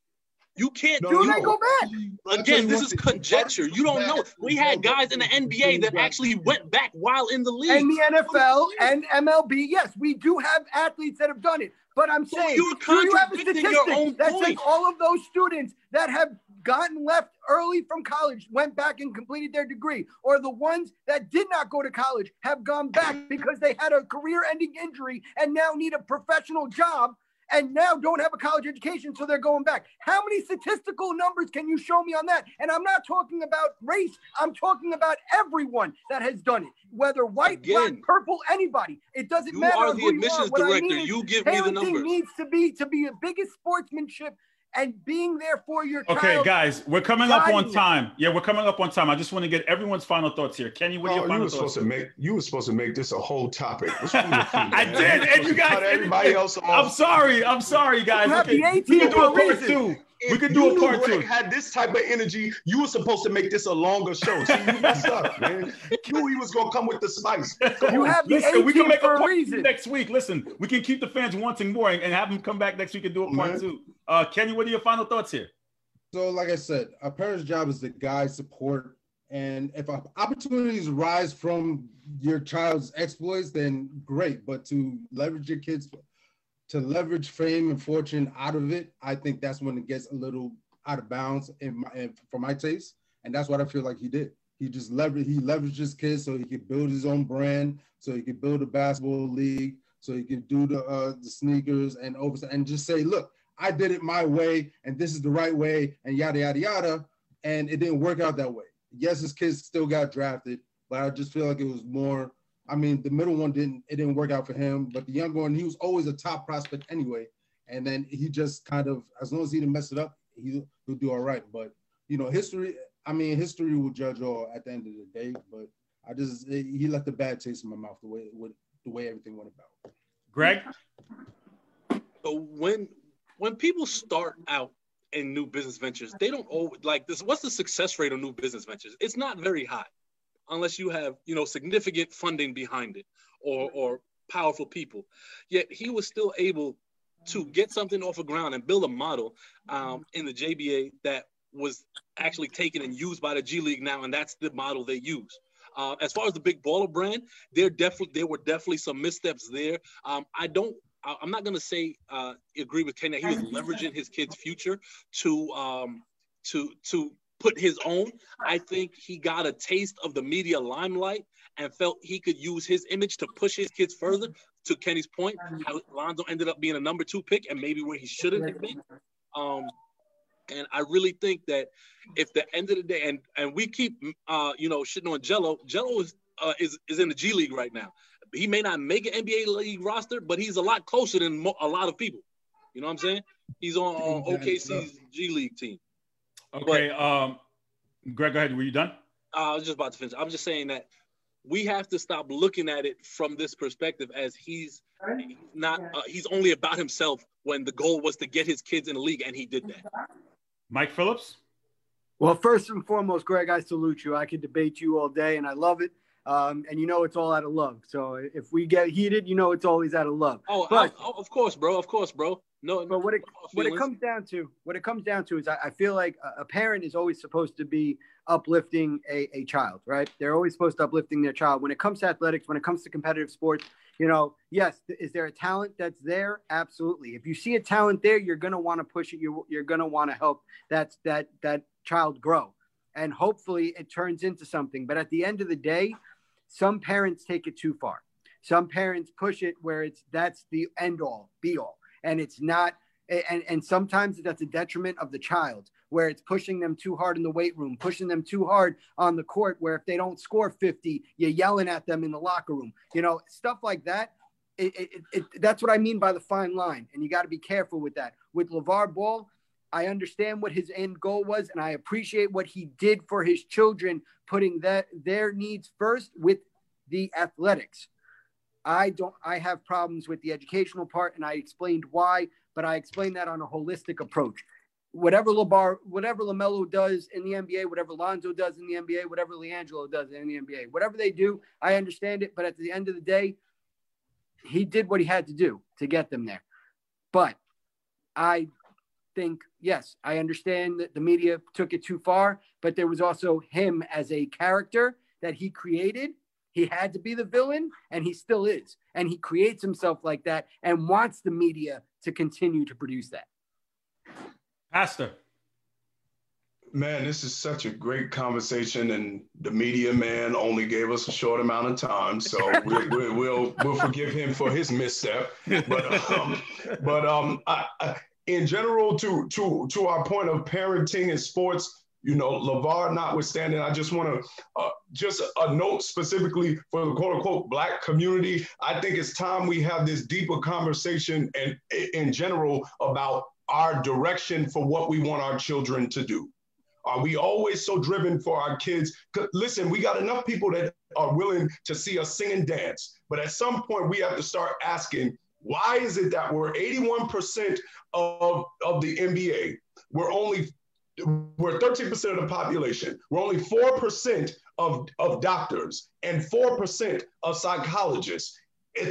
You can't No, Do you- they go back? Again, this is conjecture. You don't know. We had guys in the NBA that actually went back while in the league. And the NFL and MLB, yes, we do have athletes that have done it. But I'm So saying, you're do you have a statistic your own that says all of those students that have gotten left early from college went back and completed their degree, or the ones that did not go to college have gone back because they had a career-ending injury and now need a professional job and now don't have a college education, so they're going back. How many statistical numbers can you show me on that? And I'm not talking about race. I'm talking about everyone that has done it, whether white, Again. black, purple, anybody. It doesn't You matter are who the you are. admissions What I director. mean You give me the numbers. needs to be to be a biggest sportsmanship and being there for your Okay, child. guys, we're coming up on guiding them. time. Yeah, we're coming up on time. I just want to get everyone's final thoughts here. Kenny, what are Oh, your you final were supposed thoughts? to make you were supposed to make this a whole topic. What's wrong with you, <laughs> I did, and you guys- cut everybody else off. I'm sorry. I'm sorry, guys. You have Okay, the A we can do a a part reason. two. We could do a part two. had this type of energy, you were supposed to make this a longer show. See, you messed up, <laughs> man. You knew he was gonna come with the spice. Come You on. have the Listen, A we can make a a part two reason. next week. Listen, we can keep the fans wanting more and, and have them come back next week and do a part Man. two. Uh, Kenny, what are your final thoughts here? So, like I said, a parent's job is to guide, support, and if opportunities rise from your child's exploits, then great. But to leverage your kids, to leverage fame and fortune out of it, I think that's when it gets a little out of bounds in my, in, for my taste, and that's what I feel like he did. He just leveraged he leveraged his kids so he could build his own brand, so he could build a basketball league, so he could do the uh, the sneakers and over and just say, look, I did it my way, and this is the right way, and yada yada yada, and it didn't work out that way. Yes, his kids still got drafted, but I just feel like it was more. I mean, the middle one didn't it didn't work out for him, but the younger one, he was always a top prospect anyway, and then he just kind of, as long as he didn't mess it up, he he'll do all right. But you know, history. I mean, history will judge all at the end of the day. But I just he left a bad taste in my mouth the way with the way everything went about. Greg? So when when people start out in new business ventures, they don't always like this. What's the success rate of new business ventures? It's not very high, unless you have you know significant funding behind it or or powerful people. Yet he was still able to get something off the ground and build a model um, in the JBA that was actually taken and used by the G League now, and that's the model they use. Uh, as far as the big baller brand, there definitely there were definitely some missteps there. Um, I don't. I- I'm not gonna say uh, agree with Ken that he was leveraging his kid's future to um, to to put his own. I think he got a taste of the media limelight and felt he could use his image to push his kids further. To Kenny's point, how Lonzo ended up being a number two pick and maybe where he shouldn't have been. Um, and I really think that if the end of the day, and and we keep uh, you know shitting on Gelo, Gelo is uh, is is in the G League right now. He may not make an NBA league roster, but he's a lot closer than mo- a lot of people. You know what I'm saying? He's on, on OKC's G League team. Okay. um, Greg, go ahead. Were you done? Uh, I was just about to finish. I'm just saying that we have to stop looking at it from this perspective as he's he's not uh, he's only about himself when the goal was to get his kids in the league and he did that. Mike Phillips? Well, first and foremost, Greg, I salute you. I could debate you all day, and I love it. Um, and you know it's all out of love. So if we get heated, you know it's always out of love. Oh, But- I- of course, bro. Of course, bro. No, But what it what it comes down to, what it comes down to is I, I feel like a, a parent is always supposed to be uplifting a, a child, right? They're always supposed to uplifting their child. When it comes to athletics, when it comes to competitive sports, you know, yes, is there a talent that's there? Absolutely. If you see a talent there, you're gonna want to push it. You're you're gonna want to help that that that child grow, and hopefully it turns into something. But at the end of the day, some parents take it too far. Some parents push it where it's that's the end all, be all, and it's not. And, and sometimes that's a detriment of the child, where it's pushing them too hard in the weight room, pushing them too hard on the court, where if they don't score 50, you're yelling at them in the locker room. You know, stuff like that. It, it, it, that's what I mean by the fine line. And you got to be careful with that. With LaVar Ball, I understand what his end goal was, and I appreciate what he did for his children, putting that their needs first with the athletics. I don't. I have problems with the educational part, and I explained why. But I explained that on a holistic approach. Whatever LaVar, whatever LaMelo does in the NBA, whatever Lonzo does in the NBA, whatever LiAngelo does in the NBA, whatever they do, I understand it. But at the end of the day, he did what he had to do to get them there. But I think yes, I understand that the media took it too far, but there was also him as a character that he created. He had to be the villain, and he still is. And he creates himself like that and wants the media to continue to produce that. Pastor. Man, this is such a great conversation, and the media man only gave us a short amount of time, so <laughs> we'll we'll, we'll, we'll forgive him for his misstep. But um, but um, I, I, in general, to to to our point of parenting and sports, you know, LaVar notwithstanding, I just want to uh, just a note specifically for the quote unquote black community. I think it's time we have this deeper conversation and in general about our direction for what we want our children to do. Are we always so driven for our kids? Listen, we got enough people that are willing to see us sing and dance, but at some point we have to start asking, why is it that we're 81% of, of the NBA? We're only we're 13% of the population. We're only 4% of, of doctors and 4% of psychologists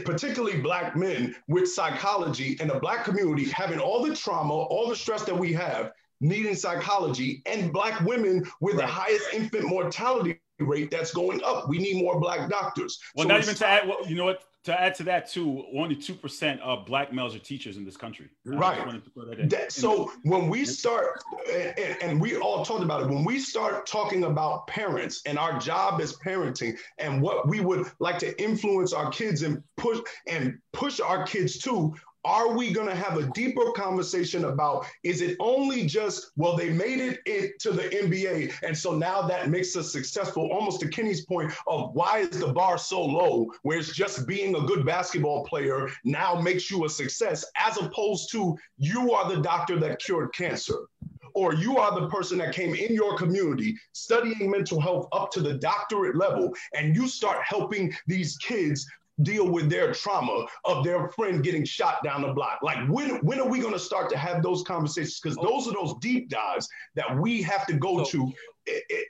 particularly black men with psychology and the black community having all the trauma, all the stress that we have, needing psychology, and black women with right. the highest infant mortality rate that's going up. We need more black doctors. Well, so not even to add, well, you know what? To add to that too, only two percent of black males are teachers in this country. Right. That that, so when we start, and, and, we all talked about it, when we start talking about parents and our job as parenting and what we would like to influence our kids and push and push our kids to, are we going to have a deeper conversation about is it only just well they made it into the nba and so now that makes us successful? Almost to kenny's point of why is the bar so low where it's just being a good basketball player now makes you a success as opposed to you are the doctor that cured cancer or you are the person that came in your community studying mental health up to the doctorate level and you start helping these kids deal with their trauma of their friend getting shot down the block. Like when when are we going to start to have those conversations? Because those are those deep dives that we have to go to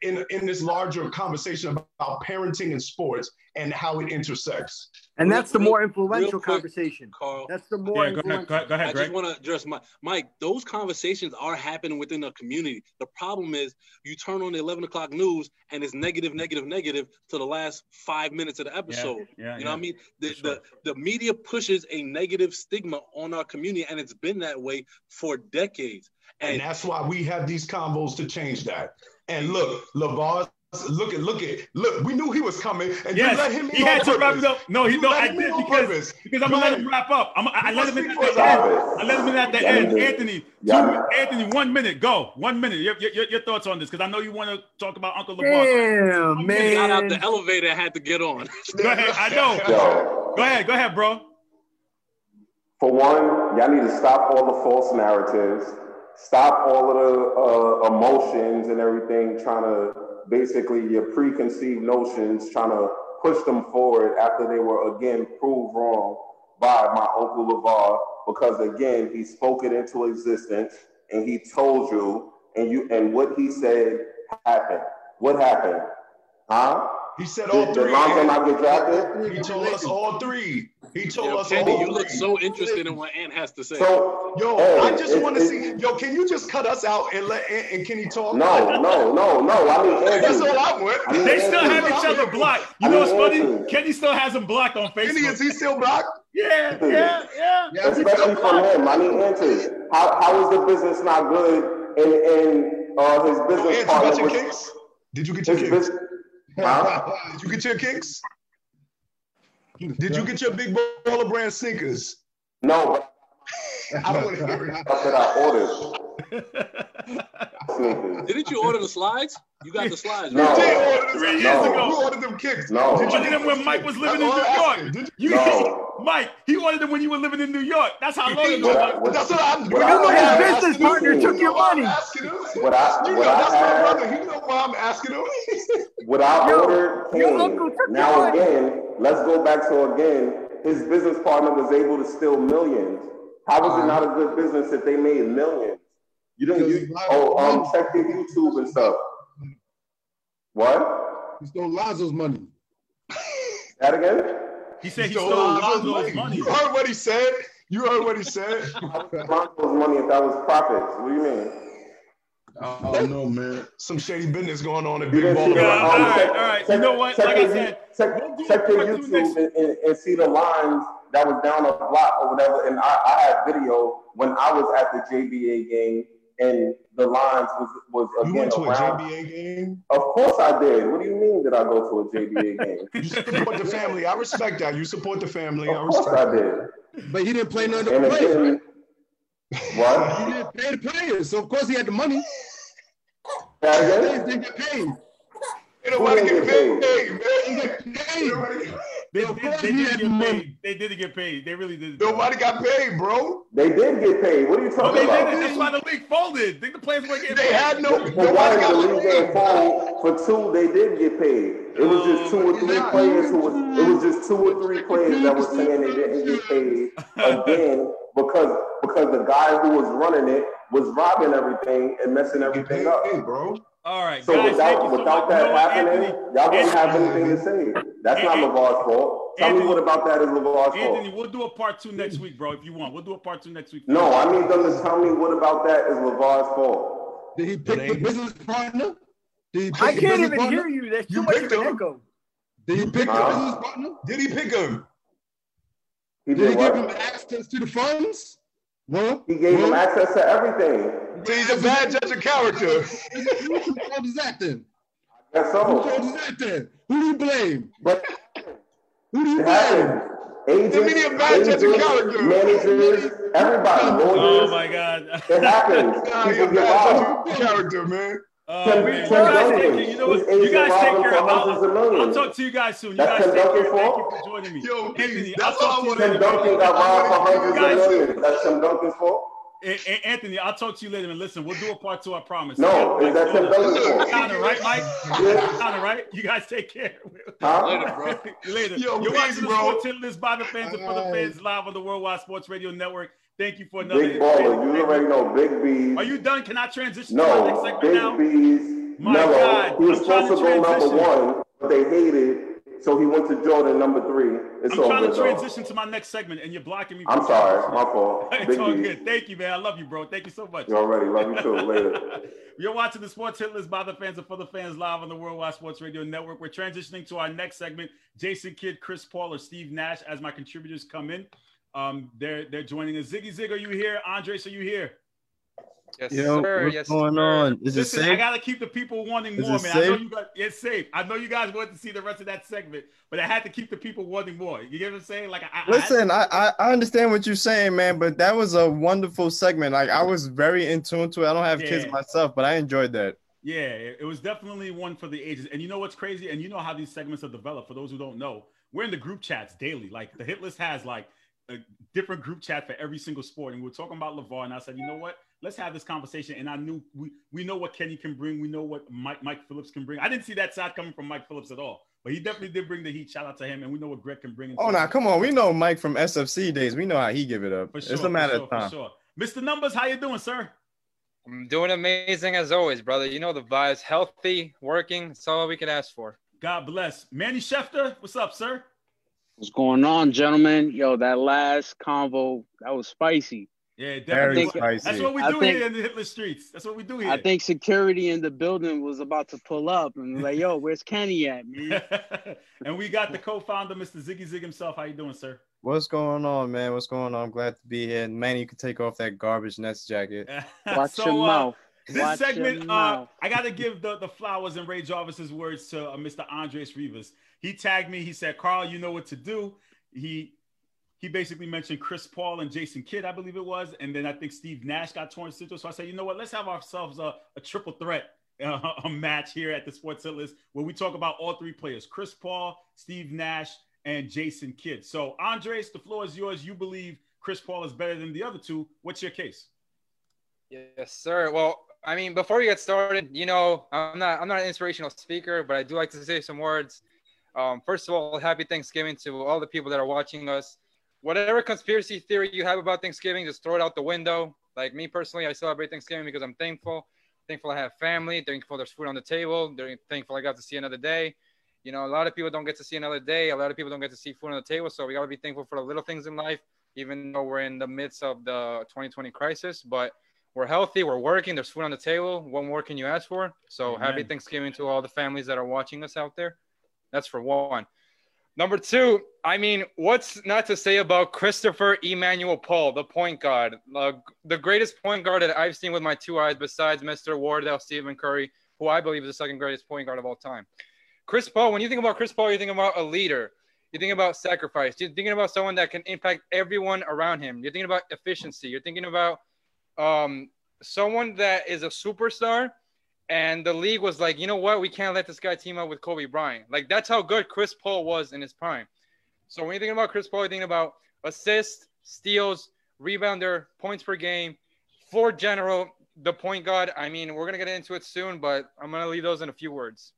in in this larger conversation about parenting and sports and how it intersects. And that's the more influential quick, conversation, Carl. That's the more. Yeah, go ahead, go ahead, I just want to address my Mike. Those conversations are happening within the community. The problem is you turn on the eleven o'clock news and it's negative, negative, negative to the last five minutes of the episode. Yeah, yeah you know yeah. what I mean? The, sure. the the media pushes a negative stigma on our community, and it's been that way for decades. And, and that's why we have these combos to change that. And look, LaVar Look at, look at, look. We knew he was coming, and yes, you let him. He had to wrap it up. No, he you no, I did because, because I'm gonna let him wrap up. I'm, I let him in at the end. I let him in at the end. Anthony, two, Anthony, one minute. Go, one minute. Your, your, your thoughts on this? Because I know you want to talk about Uncle LaVar. Damn, man. Got out the elevator. I had to get on. <laughs> go ahead. I know. Yo, go ahead. Go ahead, bro. For one, y'all need to stop all the false narratives. Stop all of the uh, emotions and everything trying to basically your preconceived notions, trying to push them forward after they were again proved wrong by my uncle LaVar, because again, he spoke it into existence and he told you, and you and what he said happened. What happened? Huh? He said all Did, three. Did Lonzo not get drafted? He told us all three. He told yo, us Kenny, all you three. look so interested in what Ant has to say. So, yo, hey, I just want to see. Yo, can you just cut us out and let Ant and Kenny talk? No, no, no, no. I mean, Andrew. that's all I want. I mean, they still have each other blocked. You I know what's funny? Kenny still has him blocked on Facebook. Kenny, is he still blocked? Yeah, yeah, yeah. yeah Especially from him. I mean, Andrew, how, how is the business not good in, in uh, his business oh, partner? Did you get your kicks? Did you get your kicks? Huh? Did you get your kicks? Did you get your big baller brand sinkers? No. <laughs> I don't want to hear it. That's what I ordered. <laughs> Didn't you order the slides? You got the slides. No. You did order three years no. ago. You ordered them kicks. No. Did you get them when Mike was living in New York? Did you? you no. Mike, he ordered them when you were living in New York. That's how long ago. That's what I'm. What you know his business partner took your money. What I, you what know, I that's had, my brother. He know why I'm asking him. <laughs> what I Yo, ordered came. Now again, let's go back to again. His business partner was able to steal millions. How was it uh-huh. not a good business if they made millions? You didn't. You, oh, um, check the YouTube and stuff. What? He stole Lonzo's money. That again? He said he, he stole, stole Lonzo's money. money. You heard what he said? You heard what he said? <laughs> Broncos money if that was profits. What do you mean? I don't know, man. Some shady business going on at Big didn't see Baller. the, Yeah, um, all right, check- all right. You know what? Check Like I your, said, check, we'll do check your YouTube next- and, and, and see the lines that was down a block or whatever. And I, I have video when I was at the JBA game and the lines was was You again went to a. JBA game? Of course I did. What do you mean did I go to a JBA game? <laughs> You support the family. I respect that. You support the family. I of course respect I that. did. But he didn't play none of the And players. right? again, what? He didn't pay the players, so of course he had the money. That The again? players didn't get paid. Ain't nobody Who getting didn't paid, get man. He got paid. Nobody- They, Of they, course they did had get paid. They didn't get paid. They really didn't. Nobody got paid, bro. They did get paid. What are you talking they about? did it. That's why the league folded. Think the players weren't getting They paid. had no. For Nobody one, the league paid. fold. For two, they didn't get paid. It was just two or three players who was. It was just two or three players that was saying they didn't get paid again because because the guy who was running it was robbing everything and messing everything paid, up. bro. All right, So guys. thank you without so without much. That know happening, Anthony? y'all wouldn't have anything to say. That's not Anthony- LaVar's fault. Tell me what about that is LaVar's Anthony, fault. Anthony, we'll do a part two next week, bro. If you want, we'll do a part two next week. No, I need them to tell me what about that is LaVar's fault. Did he pick the business partner? Did he pick I the can't business even partner? hear you. There's too You much picked of an him. echo. Did he pick the Huh? business partner? Did he pick him? He Did he did give him access to the funds? Well, He gave him access to everything. So he's a bad judge of character. Who told us that then? That's Who told so. that then? Who do you blame? But Who do you it blame? happened. Agents, Give me a bad agents, managers, everybody, oh, oh my God. It happens. <laughs> Nah, you're a People get bad robbed. judge of character, man. Oh, Tim- man. You Tim guys Duncan. take care. You know what? You guys take care. for I'll, hundreds I'll talk to you guys soon. You That's guys Tim take care. Duncan's Thank you for joining me. Yo, Anthony, that's I'll all I talk to you Tim. Duncan got robbed for hundreds of millions. That's Tim Duncan's fault. A- A- Anthony, I'll talk to you later. And listen, we'll do a part two. I promise. No, is that Tim Duncan's fault? Counter, right, Mike? Yeah. Counter, right? You guys take care. Huh? Later, bro. <laughs> Later. Yo, You're peace, watching the. Sports Hit List by the fans and for the Alright. fans live on the Worldwide Sports Radio Network. Thank you for another. Big baller. You already know Big B's. Are you done? Can I transition to my next No, segment Big now? B's. My Mellow. God, He was I'm supposed to to go number one, but they hated, so he went to Jordan number three. It's I'm trying to though. transition to my next segment, and you're blocking me. I'm sorry, my fault. <laughs> It's all good. Thank you, man. I love you, bro. Thank you so much. You already love you too. Later. <laughs> You're watching the Sports Hit List by the fans and for the fans live on the Worldwide Sports Radio Network. We're transitioning to our next segment. Jason Kidd, Chris Paul, or Steve Nash as my contributors come in. Um, they're they're joining us. Ziggy Zig, are you here? Andres, are you here? Yes, Yo, sir. what's yes, going sir. on? Is Listen, it I gotta keep the people wanting more, it man. I know you got it's safe. I know you guys want to see the rest of that segment, but I had to keep the people wanting more. You get what I'm saying? Like I, I had to- Listen, I, I I understand what you're saying, man, but that was a wonderful segment. Like I was very in tune to it. I don't have kids myself, but I enjoyed that. Yeah, it it was definitely one for the ages. And you know what's crazy? And you know how these segments are developed. For those who don't know, we're in the group chats daily. Like the hit list has like a different group chat for every single sport. And we were talking about LaVar, and I said, you know what? Let's have this conversation. And I knew we we know what Kenny can bring. We know what Mike Mike Phillips can bring. I didn't see that side coming from Mike Phillips at all. But he definitely did bring the heat. Shout out to him. And we know what Greg can bring. Oh now, come on. We know Mike from SFC days. We know how he give it up. For sure, it's a matter for sure, of time. For sure. Mr. Numbers, how you doing, sir? I'm doing amazing as always, brother. You know the vibes, healthy, working. That's all we can ask for. God bless. Manny Schefter, what's up, sir? What's going on, gentlemen? Yo, that last convo that was spicy. Yeah, definitely. spicy. That's what we do think- here in the Hitler streets. That's what we do here. I think security in the building was about to pull up and like, "Yo, where's Kenny at, man?" <laughs> and we got the co-founder, Mr. Ziggy Zig himself. How you doing, sir? What's going on, man? What's going on? I'm glad to be here. Man, you can take off that garbage nest jacket. <laughs> Watch So, your uh, mouth. This Watch your segment, uh. I got to give the, the flowers and Ray Jarvis's words to uh, Mr. Andres Rivas. He tagged me. He said, "Carl, you know what to do." He he basically mentioned Chris Paul and Jason Kidd, I believe it was, and then I think Steve Nash got torn into. So I said, you know what? Let's have ourselves a, a triple threat uh, <laughs> a match here at the Sports List where we talk about all three players: Chris Paul, Steve Nash, and Jason Kidd. So Andres, the floor is yours. You believe Chris Paul is better than the other two? What's your case? Yes, sir. Well, I mean, before we get started, you know, I'm not I'm not an inspirational speaker, but I do like to say some words. Um, first of all, happy Thanksgiving to all the people that are watching us. Whatever conspiracy theory you have about Thanksgiving, just throw it out the window. Like me personally, I celebrate Thanksgiving because I'm thankful. Thankful I have family. Thankful there's food on the table. They're thankful I got to see another day. You know, a lot of people don't get to see another day. A lot of people don't get to see food on the table. So we got to be thankful for the little things in life. even though we're in the midst of the 2020 crisis. But we're healthy, we're working, there's food on the table. What more can you ask for? So Amen. happy Thanksgiving to all the families that are watching us out there. That's for one. Number two, I mean, what's not to say about Christopher Emmanuel Paul, the point guard, uh, the greatest point guard that I've seen with my two eyes, besides Mr. Wardell, Stephen Curry, who I believe is the second greatest point guard of all time. Chris Paul, when you think about Chris Paul, you think about a leader. You think about sacrifice. You're thinking about someone that can impact everyone around him. You're thinking about efficiency. You're thinking about um, someone that is a superstar and the league was like, you know what? We can't let this guy team up with Kobe Bryant. Like that's how good Chris Paul was in his prime. So when you think about Chris Paul, you think about assists, steals, rebounder, points per game, floor general, the point guard. I mean, we're gonna get into it soon, but I'm gonna leave those in a few words.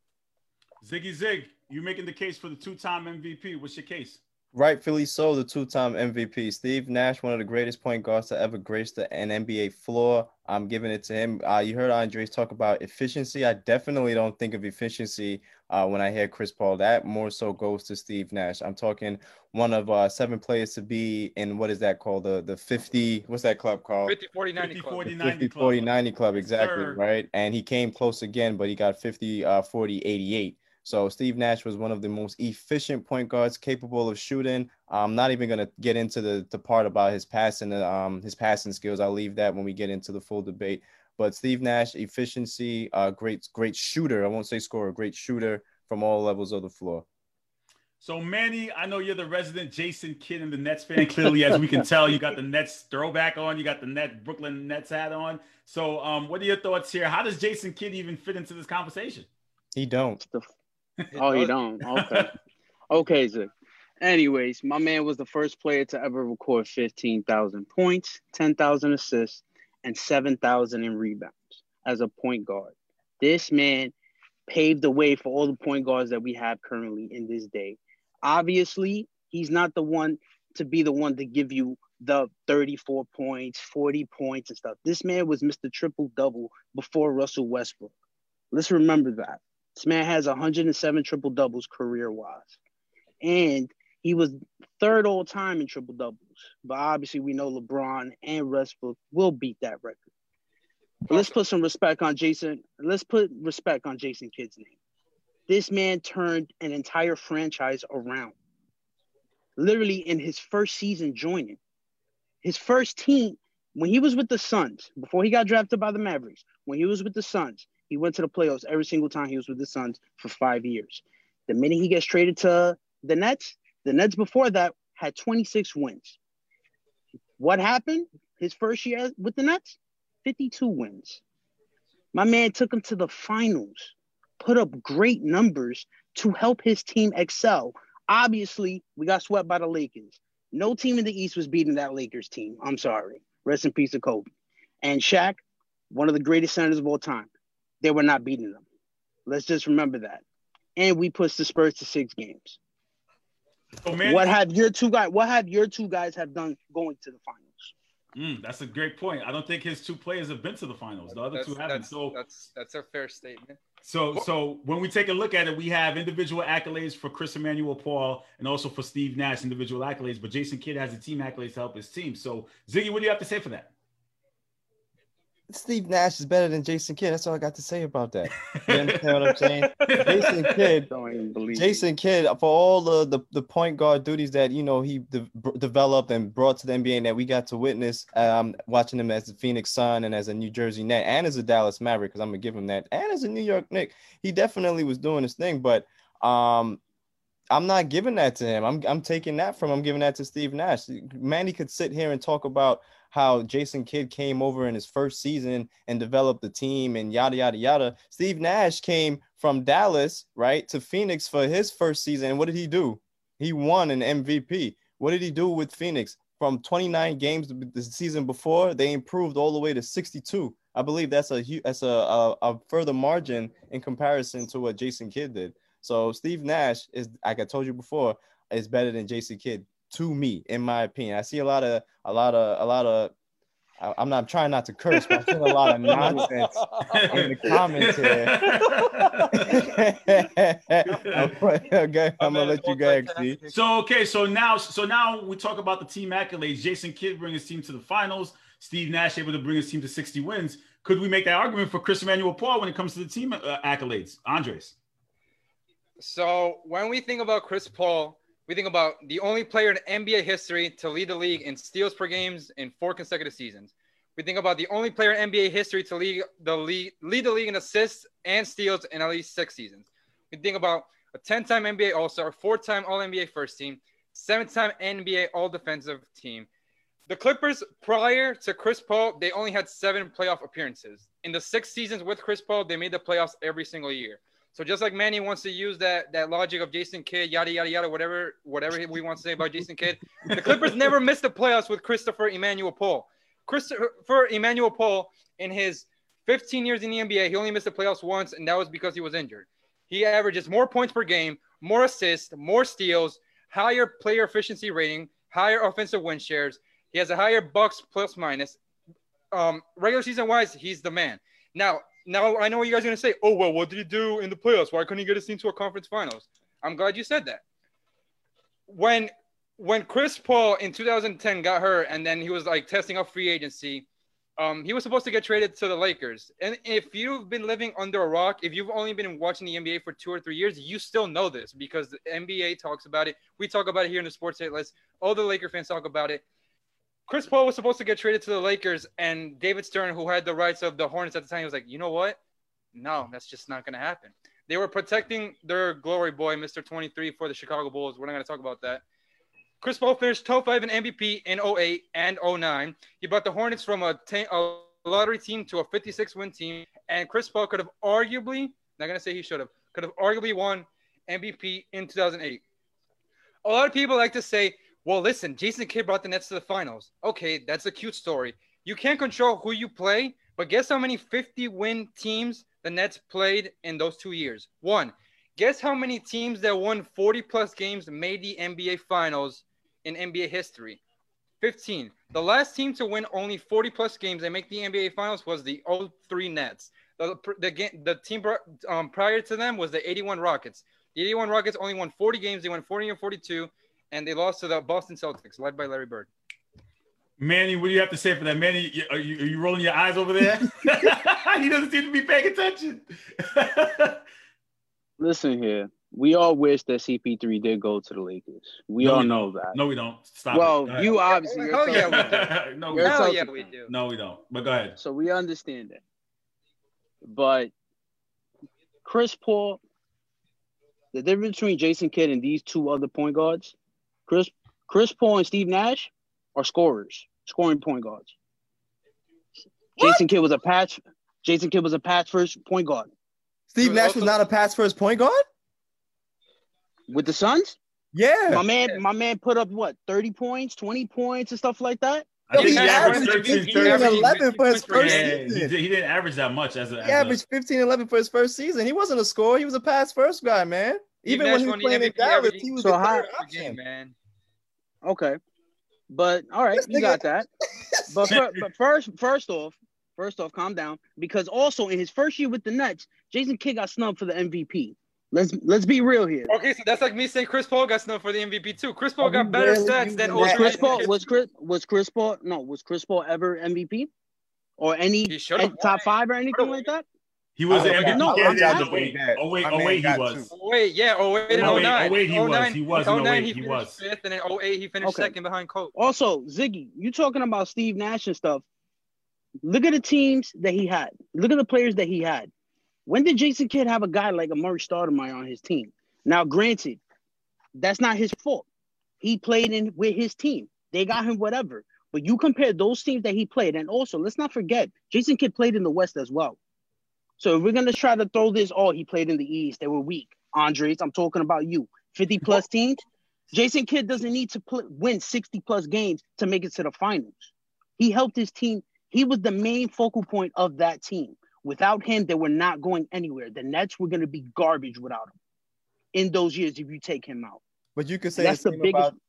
Ziggy Zig, you making the case for the two-time MVP. What's your case? Rightfully so, the two-time MVP, Steve Nash, one of the greatest point guards to ever grace the an NBA floor. I'm giving it to him. Uh, you heard Andres talk about efficiency. I definitely don't think of efficiency uh, when I hear Chris Paul. That more so goes to Steve Nash. I'm talking one of uh, seven players to be in what is that called? The the 50. What's that club called? 50, 40, 90 50, club. 40, 50 40 club. 90 club exactly sir. right and he came close again but he got 50 uh 40 88 so steve nash was one of the most efficient point guards capable of shooting i'm not even going to get into the, the part about his passing um his passing skills i'll leave that when we get into the full debate but steve nash efficiency uh great great shooter i won't say scorer great shooter from all levels of the floor So Manny, I know you're the resident Jason Kidd and the Nets fan. Clearly, as we can tell, you got the Nets throwback on. You got the net Brooklyn Nets hat on. So, um, what are your thoughts here? How does Jason Kidd even fit into this conversation? he don't Oh, you don't? Okay. <laughs> okay, Zick. Anyways, my man was the first player to ever record 15,000 points, 10,000 assists, and 7,000 in rebounds as a point guard. This man paved the way for all the point guards that we have currently in this day. Obviously, he's not the one to be the one to give you the 34 points, 40 points, and stuff. This man was Mr. Triple Double before Russell Westbrook. Let's remember that. This man has 107 triple doubles career wise. And he was third all time in triple doubles. But obviously, we know LeBron and Westbrook will beat that record. But let's put some respect on Jason. Let's put respect on Jason Kidd's name. This man turned an entire franchise around. Literally in his first season joining. His first team, when he was with the Suns, before he got drafted by the Mavericks, when he was with the Suns, he went to the playoffs every single time he was with the Suns for five years. The minute he gets traded to the Nets, the Nets before that had 26 wins. What happened his first year with the Nets? 52 wins. My man took him to the finals, put up great numbers to help his team excel. Obviously, we got swept by the Lakers. No team in the East was beating that Lakers team. I'm sorry. Rest in peace to Kobe. And Shaq, one of the greatest centers of all time. They were not beating them. Let's just remember that. And we pushed the Spurs to six games. So Manny, What have your two guys? What have your two guys have done going to the finals? Mm, that's a great point. I don't think his two players have been to the finals. The other That's, two haven't. that's, So, that's that's a fair statement. so, so when we take a look at it, we have individual accolades for Chris Emmanuel Paul and also for Steve Nash, individual accolades. But Jason Kidd has a team accolades to help his team. So, Ziggy, what do you have to say for that? Steve Nash is better than Jason Kidd. That's all I got to say about that. <laughs> You understand what I'm saying? Jason <laughs> Kidd, Don't even believe. Jason Kidd, for all the, the, the point guard duties that you know he de- developed and brought to the NBA, and that we got to witness, um, watching him as a Phoenix Sun and as a New Jersey Net and as a Dallas Maverick, because I'm gonna give him that, and as a New York Knick, he definitely was doing his thing. But um, I'm not giving that to him. I'm I'm taking that from. I'm giving that to Steve Nash. Manny could sit here and talk about how Jason Kidd came over in his first season and developed the team and yada yada yada. Steve Nash came from Dallas, right, to Phoenix for his first season. And what did he do? He won an MVP. What did he do with Phoenix? From 29 games the season before, they improved all the way to 62. I believe that's a that's a, a, a further margin in comparison to what Jason Kidd did. So Steve Nash is, like I told you before, is better than Jason Kidd to me, in my opinion. I see a lot of a lot of a lot of I, I'm not trying not to curse, but I'm seeing a lot of <laughs> nonsense in the comments here. <laughs> okay, I'm gonna let you go, XD. So okay, so now so now we talk about the team accolades. Jason Kidd bring his team to the finals. Steve Nash able to bring his team to 60 wins. Could we make that argument for Chris Emmanuel Paul when it comes to the team uh, accolades? Andres. So when we think about Chris Paul, we think about the only player in NBA history to lead the league in steals per games in four consecutive seasons. We think about the only player in NBA history to lead the league, lead the league in assists and steals in at least six seasons. We think about a 10-time NBA All-Star, four-time All-NBA first team, seven-time NBA All-Defensive team. The Clippers, prior to Chris Paul, they only had seven playoff appearances. In the six seasons with Chris Paul, they made the playoffs every single year. So just like Manny wants to use that that logic of Jason Kidd, yada yada yada, whatever whatever we want to say about Jason Kidd, the Clippers never missed the playoffs with Christopher Emmanuel Paul. Christopher Emmanuel Paul, in his 15 years in the NBA, he only missed the playoffs once, and that was because he was injured. He averages more points per game, more assists, more steals, higher player efficiency rating, higher offensive win shares. He has a higher box plus minus. Um, regular season wise, he's the man. Now, now I know what you guys are gonna say. Oh well, what did he do in the playoffs? Why couldn't he get his team to a conference finals? I'm glad you said that. When when Chris Paul in 2010 got hurt and then he was like testing out free agency, um, he was supposed to get traded to the Lakers. And if you've been living under a rock, if you've only been watching the NBA for two or three years, you still know this because the NBA talks about it. We talk about it here in the Sports Hit List. All the Laker fans talk about it. Chris Paul was supposed to get traded to the Lakers, and David Stern, who had the rights of the Hornets at the time, he was like, you know what? No, that's just not going to happen. They were protecting their glory boy, Mr. 23, for the Chicago Bulls. We're not going to talk about that. Chris Paul finished top five in MVP in 08 and 09. He brought the Hornets from a, lottery team to a 56 win team. And Chris Paul could have arguably, not going to say he should have, could have arguably won MVP in 2008. A lot of people like to say, well, listen, Jason Kidd brought the Nets to the finals. Okay, that's a cute story. You can't control who you play, but guess how many 50 win teams the Nets played in those two years? One. Guess how many teams that won 40 plus games made the NBA finals in NBA history? 15. The last team to win only 40 plus games and make the NBA finals was the 03 Nets. The, the, the team um, prior to them was the 81 Rockets. The 81 Rockets only won 40 games. They won 40 and 42 and they lost to the Boston Celtics, led by Larry Bird. Manny, what do you have to say for that? Manny, are you, are you rolling your eyes over there? <laughs> he doesn't seem to be paying attention. <laughs> Listen here. We all wish that CP3 did go to the Lakers. We no, all we know don't. that. No, we don't. Stop. Well, it. you obviously. Oh, yeah, we do. <laughs> no, You're Hell yeah, we do. no, we don't. But go ahead. So we understand that. But Chris Paul, the difference between Jason Kidd and these two other point guards, Chris Chris Paul and Steve Nash are scorers, scoring point guards. Jason Kidd was a patch. Jason Kidd was a patch first point guard Steve Nash also- was not a pass first point guard. with the Suns. Yeah, My man, my man put up what thirty points, twenty points, and stuff like that. I he he averaged averaged 13, 15 13. 11 for his points first Yeah, season. did, he didn't average that much as a. As He averaged 15 11 for his first season. He wasn't a scorer. He was a pass first guy, man. Steve Even when he was won the playing in MVP Dallas, average- he was So the how- third game, option. man. Okay, but all right, you got that. <laughs> But, fir- but first, first off, first off, calm down because also in his first year with the Nets, Jason Kidd got snubbed for the MVP. Let's let's be real here. Okay, so that's like me saying Chris Paul got snubbed for the MVP too. Chris Paul Are got better really stats than? Was all Chris Paul was Chris was Chris Paul no was Chris Paul ever MVP or any He should've. any top five or anything like that? He was I an don't MVP know. I'm candidate as a asking. wait. Oh wait, oh wait, he was. two. Oh, wait, yeah, 08 and Oh, wait, 09. oh, wait, he oh was. 09 He was in 09, he he was. fifth, and in 08 he finished Okay. second behind Kobe. Also, Ziggy, you talking about Steve Nash and stuff. Look at the teams that he had. Look at the players that he had. When did Jason Kidd have a guy like Amar'e Stoudemire on his team? Now, granted, that's not his fault. He played in with his team. They got him whatever. But you compare those teams that he played, and also let's not forget, Jason Kidd played in the West as well. So if we're gonna try to throw this, oh, he played in the East, they were weak. Andres, I'm talking about you. 50 plus teams. Jason Kidd doesn't need to pl- win 60 plus games to make it to the finals. He helped his team. He was the main focal point of that team. Without him, they were not going anywhere. The Nets were going to be garbage without him in those years if you take him out. But you could say That's the the same biggest- about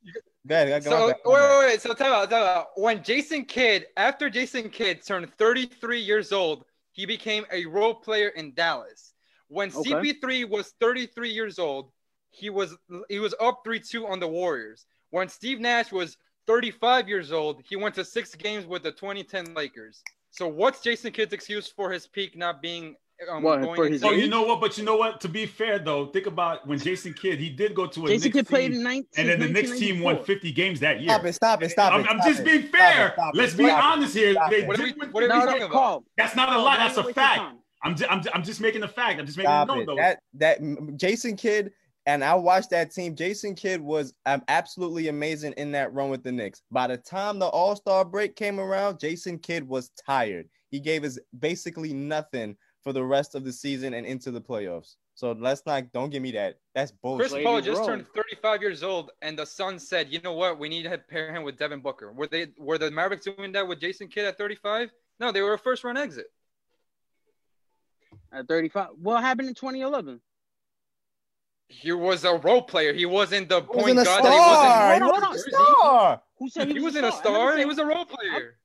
Go ahead. go So back, wait, wait, wait. So time out, time out. When Jason Kidd, after Jason Kidd turned 33 years old, he became a role player in Dallas. When Okay. CP3 was 33 years old, he was he was up 3-2 on the Warriors. When Steve Nash was 35 years old, he went to six games with the 2010 Lakers. So what's Jason Kidd's excuse for his peak not being um, What, going for his into- Oh, you know what? But you know what? To be fair, though, think about when Jason Kidd he did go to a Jason Knicks Kidd played team, in 19, and then the Knicks team won 50 games that year. Stop it! Stop it! Stop I'm, it! I'm stop just it, being stop fair. it, stop it, Let's be honest here. They. What are we- what are we talking about? Carl. That's not a lie. That's a fact. I'm just, I'm, ju- I'm just making a fact. I'm just making Stop a note, it. though. That that Jason Kidd and I watched that team. Jason Kidd was um, absolutely amazing in that run with the Knicks. By the time the All Star break came around, Jason Kidd was tired. He gave us basically nothing for the rest of the season and into the playoffs. So let's not don't give me that. That's bullshit. Chris Lady Paul just turned 35 years old, and the Suns said, "You know what? We need to pair him with Devin Booker." Were they were the Mavericks doing that with Jason Kidd at 35? No, they were a first round exit. At 35. What happened in 2011? He was a role player. He wasn't the He point wasn't guard He he wasn't. wasn't a star. Who said he, He was wasn't a I never star. He was a role player.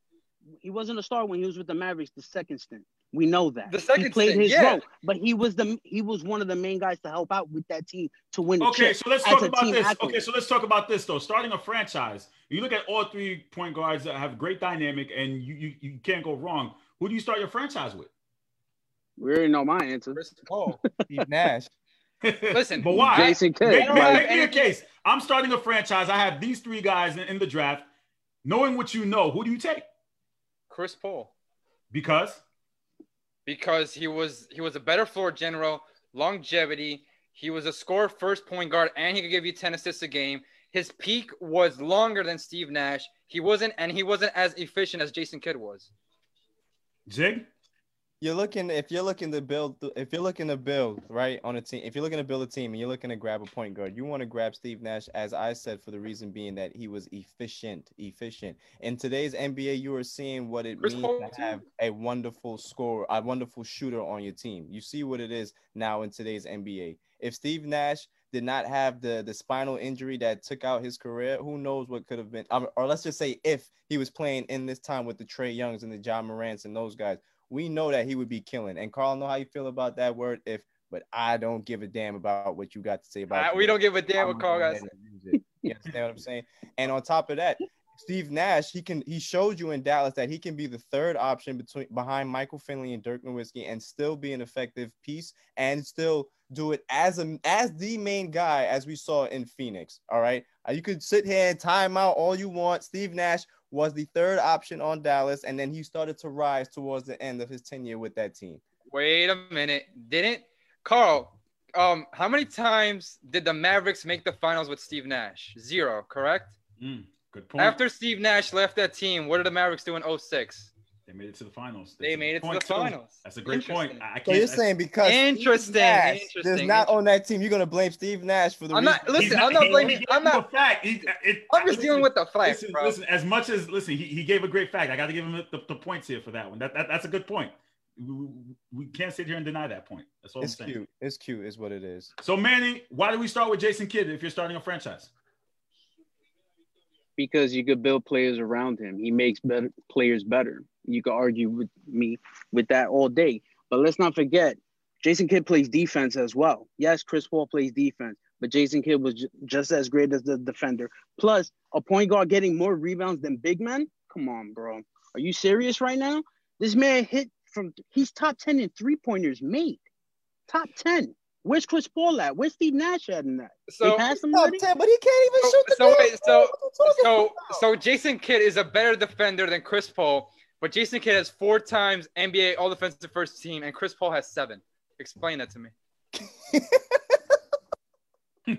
He wasn't a star when he was with the Mavericks the second stint. We know that. The second he played stint, his yeah. role, but he was the he was one of the main guys to help out with that team to win Okay, chip so let's talk about this. accolade. Okay, so let's talk about this though. Starting a franchise, you look at all three point guards that have great dynamic, and you you, you can't go wrong. Who do you start your franchise with? we already know my answer. Chris Paul. Steve Nash. <laughs> Listen, but why? Jason Kidd. Make, don't make- have make me a any- case. I'm starting a franchise. I have these three guys in, in the draft. Knowing what you know, who do you take? Chris Paul, Because because he was he was a better floor general, longevity. He was a scorer, first point guard, and he could give you 10 assists a game. His peak was longer than Steve Nash. He wasn't, and he wasn't as efficient as Jason Kidd was. Jig, You're looking if you're looking to build if you're looking to build right on a team if you're looking to build a team and you're looking to grab a point guard you want to grab Steve Nash as I said for the reason being that he was efficient efficient. In today's NBA you are seeing what it Chris means Paul, to have a wonderful scorer a wonderful shooter on your team. You see what it is now in today's NBA if Steve Nash did not have the the spinal injury that took out his career who knows what could have been um, or let's just say if he was playing in this time with the Trey Youngs and the Ja Morants and those guys we know that he would be killing. And Carl, know how you feel about that word if, but I don't give a damn about what you got to say about it. we don't give a damn what Carl got. go ahead and. You understand what I'm saying? And on top of that, Steve Nash, he can he showed you in Dallas that he can be the third option between behind Michael Finley and Dirk Nowitzki and still be an effective piece and still do it as a as the main guy as we saw in Phoenix. All right. Uh, You could sit here and time out all you want. Steve Nash was the third option on Dallas, and then he started to rise towards the end of his tenure with that team. Wait a minute. Didn't Carl? Um, how many times did the Mavericks make the finals with Steve Nash? Zero, correct? mm, good point. After Steve Nash left that team, what did the Mavericks do in 06? They made it to the finals. They made it to Point the too. finals. That's a great point. I I can't. So you're saying because Interesting, Steve Nash does interesting, not on that team, you're gonna blame Steve Nash for the I'm reason. not. Listen, he's I'm not blaming. he I'm not. a fact. He, uh, it, I'm just listen, dealing with the facts, Listen, bro. listen. As much as listen, he, he gave a great fact. I got to give him the, the points here for that one. That, that that's a good point. We, we can't sit here and deny that point. That's all It's I'm saying. cute. It's cute, is what it is. So Manny, why do we start with Jason Kidd if you're starting a franchise? because you could build players around him. He makes better players better. You could argue with me with that all day. But let's not forget, Jason Kidd plays defense as well. Yes, Chris Paul plays defense, but Jason Kidd was ju- just as great as the defender. Plus, a point guard getting more rebounds than big men. Come on, bro. Are you serious right now? This man hit from he's top 10 in three pointers made. Top 10. Where's Chris Paul at? Where's Steve Nash at in that? So- they passed him Top 10, but he can't even So, shoot the so damn wait, so What you talking so so Jason Kidd is a better defender than Chris Paul, but Jason Kidd has four times NBA All Defensive First Team, and Chris Paul has seven. Explain that to me. <laughs>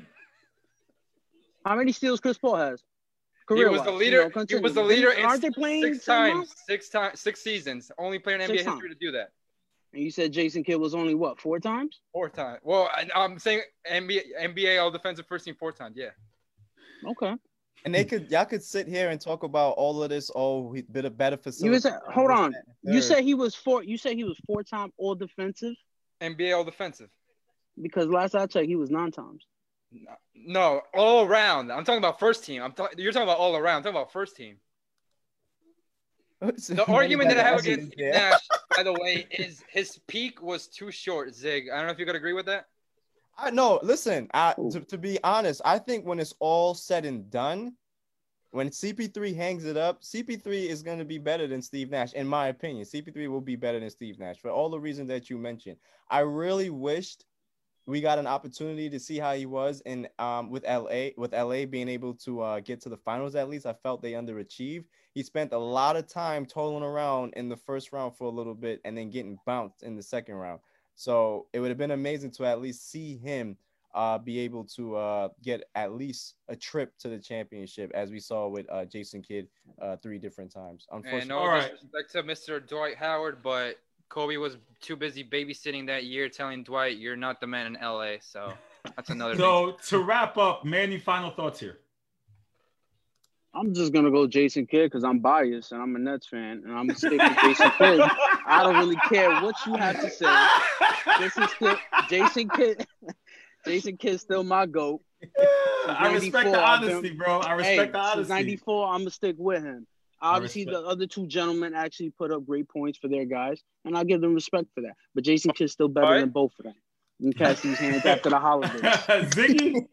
How many steals Chris Paul has? Career he was the leader. he was the leader in Aren't they playing six times, six times, six seasons. Only player in Six NBA history to do that. And you said Jason Kidd was only what four times? Four times. Well, I, I'm saying NBA NBA All Defensive First Team four times. Yeah. Okay. And they could y'all could sit here and talk about all of this. Oh, he bit a better facility. You was hold on. You said he was four. You said he was four time All Defensive NBA All Defensive. because last I checked he was nine times. No, No, all around. I'm talking about first team. I'm talking. You're talking about all around. I'm talking about first team. <laughs> The argument that I have against Steve Nash, by the way, is his peak was too short. Zig, I don't know if you could agree with that. I no, listen. I to, to be honest, I think when it's all said and done, when CP3 hangs it up, CP3 is going to be better than Steve Nash, in my opinion. CP3 will be better than Steve Nash for all the reasons that you mentioned. I really wished we got an opportunity to see how he was in um with LA with LA being able to uh, get to the finals at least. I felt they underachieved. He spent a lot of time toiling around in the first round for a little bit and then getting bounced in the second round. So it would have been amazing to at least see him uh, be able to uh, get at least a trip to the championship, as we saw with uh, Jason Kidd uh, three different times. And Unfortunately, no disrespect to Mr. Dwight Howard, but Kobe was too busy babysitting that year, telling Dwight, "You're not the man in LA." So that's another. <laughs> thing. So to wrap up, Manny, final thoughts here. I'm just gonna go Jason Kidd because I'm biased and I'm a Nets fan and I'm gonna stick with Jason <laughs> Kidd. I don't really care what you have to say. Jason Kidd, Jason Kidd, <laughs> Jason Kidd's still my goat. I respect the I've been- honesty, bro. I respect hey, the Since honesty. '94, I'm gonna stick with him. Obviously, the other two gentlemen actually put up great points for their guys, and I give them respect for that. But Jason Kidd's still better than both of them. You can catch these hands after the holidays. <laughs> Ziggy.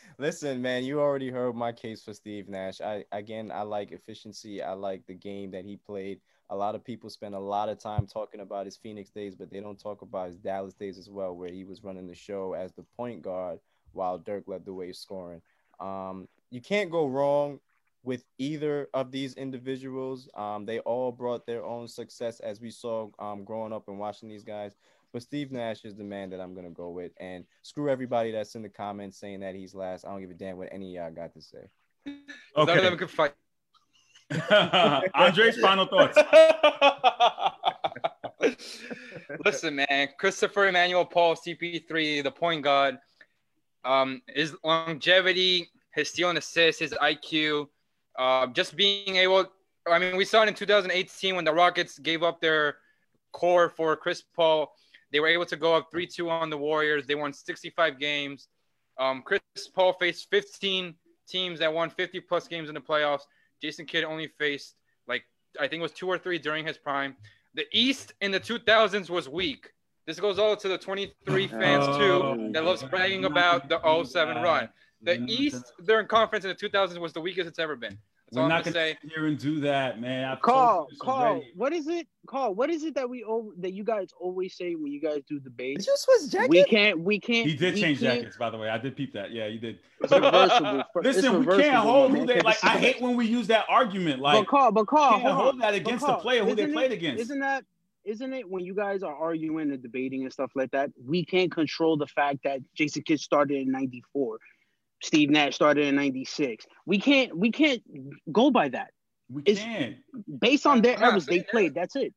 <laughs> Listen, man, you already heard my case for Steve Nash. I again, I like efficiency. I like the game that he played. A lot of people spend a lot of time talking about his Phoenix days, but they don't talk about his Dallas days as well, where he was running the show as the point guard while Dirk led the way scoring. Um, you can't go wrong with either of these individuals. Um, they all brought their own success, as we saw um, growing up and watching these guys. But Steve Nash is the man that I'm gonna go with, and screw everybody that's in the comments saying that he's last. I don't give a damn what any of y'all got to say. None of them could fight. <laughs> Andre's final thoughts. <laughs> Listen, man, Christopher Emmanuel Paul, CP3, the point guard. Um, his longevity, his steal and assist, his IQ, uh, just being able. I mean, we saw it in 2018 when the Rockets gave up their core for Chris Paul. They were able to go up 3 2 on the Warriors. They won 65 games. Um, Chris Paul faced 15 teams that won 50 plus games in the playoffs. Jason Kidd only faced, like, I think it was two or three during his prime. The East in the 2000s was weak. This goes all to the 23 <laughs> fans, too, that loves bragging about the 07 run. The East, during conference in the 2000s, was the weakest it's ever been. That's We're I'm not going gonna to say. sit here and do that, man. I've Carl, Carl, what is it? Carl, what is it that we al- that you guys always say when you guys do debates? you switch jackets? We can't. We can't. He did change can't- jackets, by the way. I did peep that. Yeah, you did. It's reversible. <laughs> It's Listen, we can't hold man. who they like. I hate when we use that argument. Like, but Carl, but Carl, can't hold, hold that against Carl, the player who they played it- against. Isn't that? Isn't it when you guys are arguing and debating and stuff like that? We can't control the fact that Jason Kidd started in '94, Steve Nash started in '96. We can't. We can't go by that. We It's- can't. Based on their I'm not eras they saying that. played. That's it.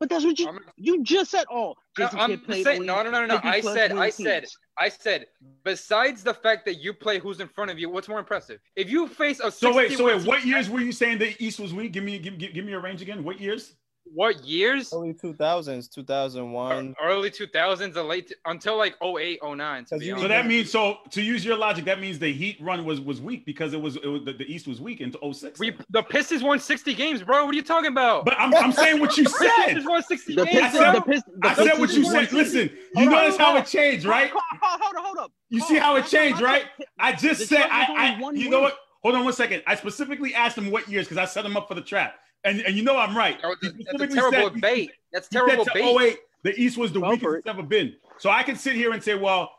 But that's what you you just said. Oh, Jason I'm Kidd played saying, no, no, no, no, no. I said, win I said. I said. Besides the fact that you play who's in front of you, what's more impressive? If you face a So wait, 60 so wait, what years were you saying the East was weak? Give me, give, give, give me a range again. What years? What years? Early 2000s, 2001. Early 2000s, the late until like 08, 09. To be So that means, so to use your logic, that means the Heat run was was weak because it was, it was the, the East was weak into 06. we the Pistons won 60 games, bro. What are you talking about? But I'm, I'm saying what you <laughs> said. The said. Pistons won 60 The games. Pistons- bro. the Pistons- the I said what you said. Listen, you Hold on, notice how hold it changed, right? Hold, Carl, hold on, hold up. You Carl, see how it changed, I right? checked, I just the said, I, I, you one. know what? Hold on one second. I specifically asked him what years because I set him up for the trap, and and you know I'm right. That That's a terrible said- bait. That's he terrible to bait. 08, the East was the Go weakest it's ever been. So I can sit here and say, well,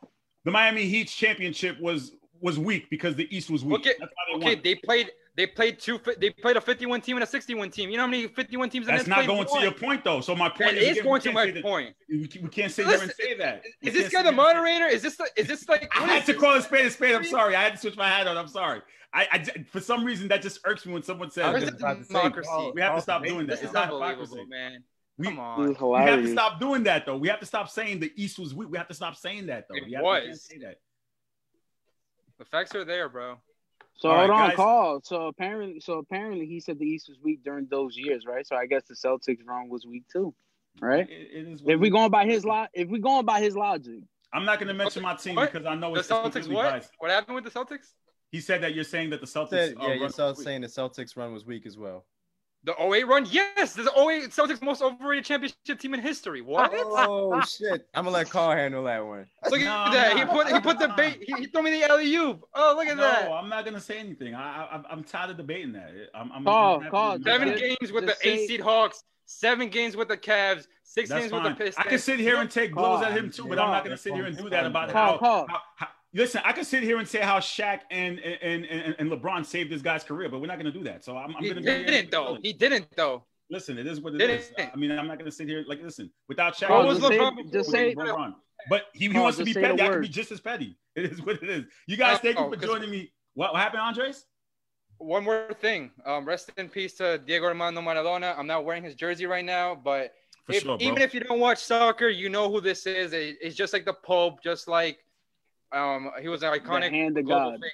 the Miami Heat's championship was was weak because the East was weak. Okay, That's why they okay, won. they played. They played two. They played a 51 team and a 61 team. You know how many 51 teams? That's not going to won? your point, though. So my point That is, is again, going to can't my say that- point. We, we can't sit here and say that. We Is this guy the here and say- moderator? Is this? Is this like? I what had to call a spade a spade. I'm sorry. I had to switch my hat on. I'm sorry. I, I j- for some reason that just irks me when someone says Where's that. democracy? we have to stop doing that. It's not unbelievable, hypocrisy. man. We, Come on. we have to stop doing that though. We have to stop saying the East was weak. We have to stop saying that though. It We have to- we can't was. say that. The facts are there, bro. So All hold right, on, guys. Carl. So apparently, so apparently, he said the East was weak during those years, right? So I guess the Celtics run was weak too, right? It- it is If we going by his lo- if we going by his logic, I'm not going to mention my team What? because I know The it's Celtics. completely What? biased. What happened with the Celtics? He said that you're saying that the Celtics. Said- uh, yeah, you're still saying the Celtics run was weak as well. The 08 run? Yes, the 08 Celtics most overrated championship team in history. What? Oh <laughs> shit! I'm gonna let Carl handle that one. Look at that. He put he put the bait. He, he threw me the alley oop. Oh, look at no, that. I'm not going to say anything. I, I, I'm tired of debating that. I'm, I'm Carl, Carl, Seven Just- games with the eight seed Hawks. Seven games with the Cavs. Six That's games fine. with the Pistons. I can sit here and take blows at him too, but I'm not going to sit here and do that about Carl, how, Carl. how, how. Listen, I can sit here and say how Shaq and and and, and LeBron saved this guy's career, but we're not going to do that. So I'm, I'm He going to didn't though. He didn't though. Listen, it is what it Didn't. is. I mean, I'm not going to sit here like listen without Shaq. Just say- LeBron just say- LeBron. But he, he Carl, wants to be petty. I can be just as petty. <laughs> It is what it is. You guys, thank you for joining me. What, what happened, Andres? One more thing. Um, rest in peace to Diego Armando Maradona. I'm not wearing his jersey right now, but if, sure, even if you don't watch soccer, you know who this is. It- it's just like the Pope, just like um, he was an iconic hand of God. figure,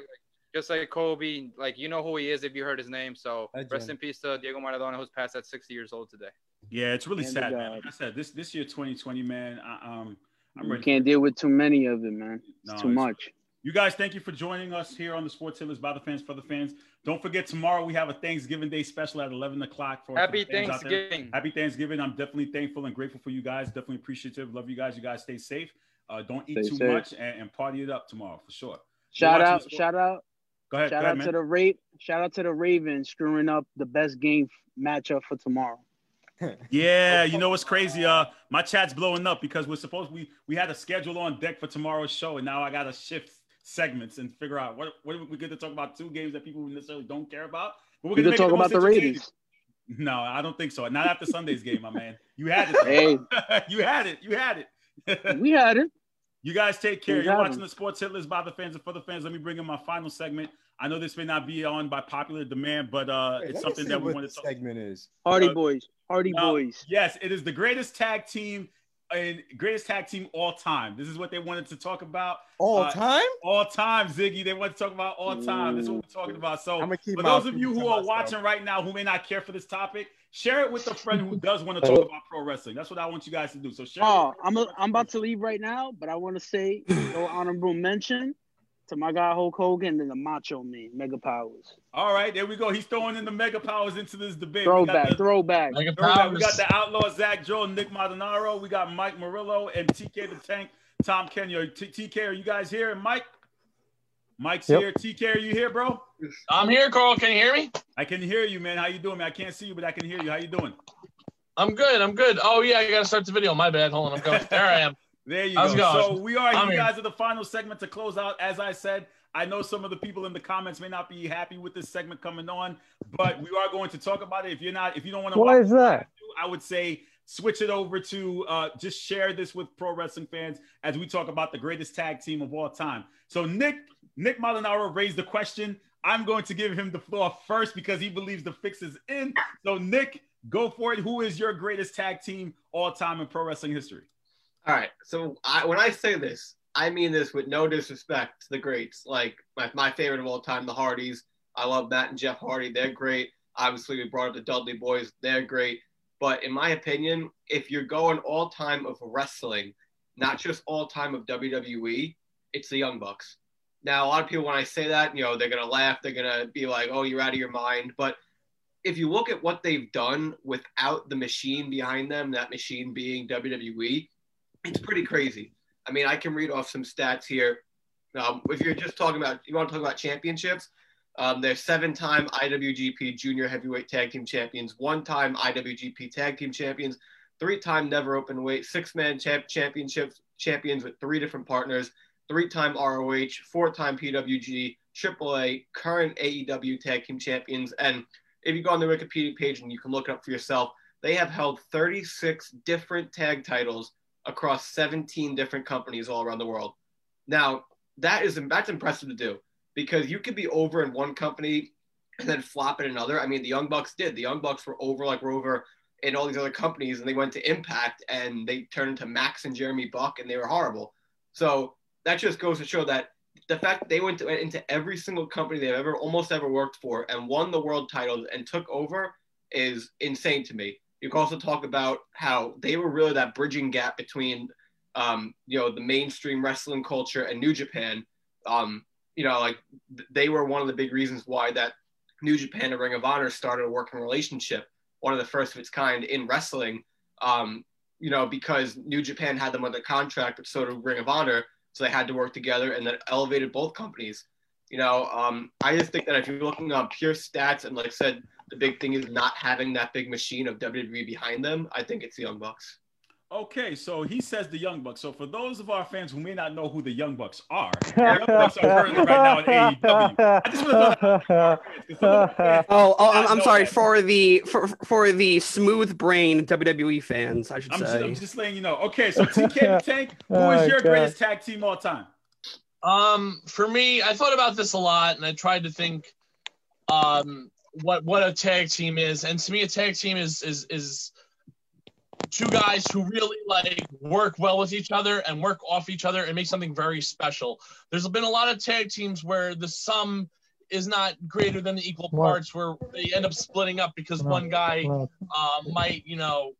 like, just like Kobe. Like you know who he is if you heard his name. So rest Legend. in peace to Diego Maradona, who's passed at 60 years old today. Yeah, it's really Hand sad, man. Like I said, this this year 2020, man. I, um, I'm You ready. can't deal with too many of it, man. It's No, too it's- much. You guys, thank you for joining us here on the Sports Hit List by the fans for the fans. Don't forget tomorrow we have a Thanksgiving Day special at 11 o'clock for Happy for the fans out there. Thanksgiving. Happy Thanksgiving. I'm definitely thankful and grateful for you guys. Definitely appreciative. Love you guys. You guys stay safe. Uh, don't eat Stay too safe. much and, and party it up tomorrow for sure. Shout out, sport- shout out, Go ahead. shout go ahead, out to the Ra- shout out to the Ravens screwing up the best game matchup for tomorrow. <laughs> Yeah, you know what's crazy? Uh, my chat's blowing up because we're supposed we we had a schedule on deck for tomorrow's show, and now I gotta shift segments and figure out what what are we get to talk about two games that people necessarily don't care about. But we're gonna make talk the about the. Ravens. No, I don't think so. Not after Sunday's game, my man. You had it. <laughs> Hey. <laughs> you had it. You had it. <laughs> We had it. You guys take care. Things You're happen. watching the Sports Hit List by the fans and for the fans. Let me bring in my final segment. I know this may not be on by popular demand, but uh, Wait, it's something that we want to talk. segment is. Hardy Uh, boys, Hardy Now, boys. Yes, it is the greatest tag team and greatest tag team all time. This is what they wanted to talk about All Uh, time? all time, Ziggy. They want to talk about all time. This is what we're talking about. So, I'm gonna keep for those of you who are myself. watching right now who may not care for this topic, share it with a friend who does want to talk about pro wrestling. That's what I want you guys to do. So share. it Oh, I'm a, I'm about to leave right now, but I want to say no honorable mention to my guy Hulk Hogan and the Macho Man, Mega Powers. All right, there we go. He's throwing in the mega powers into this debate. We got Throwback, the- throwback. Mega Throwback. We got the Outlaw Zach Joe, Nick Maldonado. We got Mike Murillo and TK the Tank, Tom Kenya. T- TK, are you guys here? And Mike? Mike's Yep. here. TK, are you here, bro? I'm here, Carl. Can you hear me? I can hear you, man. How you doing, man? I can't see you, but I can hear you. How you doing? I'm good. I'm good. Oh yeah, I gotta start the video. My bad. Hold on. I'm going. There I am. There you How's go. going? So we are. I'm you here. guys are the final segment to close out. As I said, I know some of the people in the comments may not be happy with this segment coming on, but we are going to talk about it. If you're not, if you don't want to, why is that? I would say switch it over to uh, just share this with pro wrestling fans as we talk about the greatest tag team of all time. So Nick Nick Maldonado raised the question. I'm going to give him the floor first because he believes the fix is in. So Nick, go for it. Who is your greatest tag team all time in pro wrestling history? All right. So I, when I say this, I mean this with no disrespect to the greats. Like my, my favorite of all time, the Hardys. I love Matt and Jeff Hardy. They're great. Obviously, we brought up the Dudley Boys. They're great. But in my opinion, if you're going all time of wrestling, not just all time of WWE, it's the Young Bucks. Now, a lot of people, when I say that, you know, they're gonna laugh. They're gonna be like, "Oh, you're out of your mind." But if you look at what they've done without the machine behind them, that machine being WWE, it's pretty crazy. I mean, I can read off some stats here. Um, if you're just talking about, you want to talk about championships, um, they're seven-time IWGP Junior Heavyweight Tag Team Champions, one-time IWGP Tag Team Champions, three-time Never Open Weight, six-man champ- championship champions with three different partners, three-time ROH, four-time PWG, AAA, current AEW Tag Team Champions, and if you go on the Wikipedia page and you can look it up for yourself, they have held 36 different tag titles across 17 different companies all around the world. Now, that is that's impressive to do because you could be over in one company and then flop in another. I mean, the Young Bucks did. The Young Bucks were over like were over in all these other companies and they went to Impact and they turned into Max and Jeremy Buck and they were horrible. So that just goes to show that the fact that they went to, into every single company they've ever almost ever worked for and won the world titles and took over is insane to me. You can also talk about how they were really that bridging gap between um, you know, the mainstream wrestling culture and New Japan, um, you know, like they were one of the big reasons why that New Japan and Ring of Honor started a working relationship, one of the first of its kind in wrestling. Um, you know, because New Japan had them under contract, but so did Ring of Honor, so they had to work together, and that elevated both companies. You know, um, I just think that if you're looking on pure stats, and like I said, the big thing is not having that big machine of WWE behind them. I think it's the Young Bucks. Okay, so he says the Young Bucks. So for those of our fans who may not know who the Young Bucks are, <laughs> the Young Bucks are currently right now in AEW. I just want to know Oh, oh I'm, I'm sorry for the for for the smooth brain WWE fans. I should I'm just, say. I'm just letting you know. Okay, so TK <laughs> Tank, who is Oh, your God. greatest tag team all time? Um, for me, I thought about this a lot, and I tried to think, um, what what a tag team is, and to me, a tag team is is is two guys who really like work well with each other and work off each other and make something very special. There's been a lot of tag teams where the sum is not greater than the equal parts, where they end up splitting up because one guy uh, might, you know,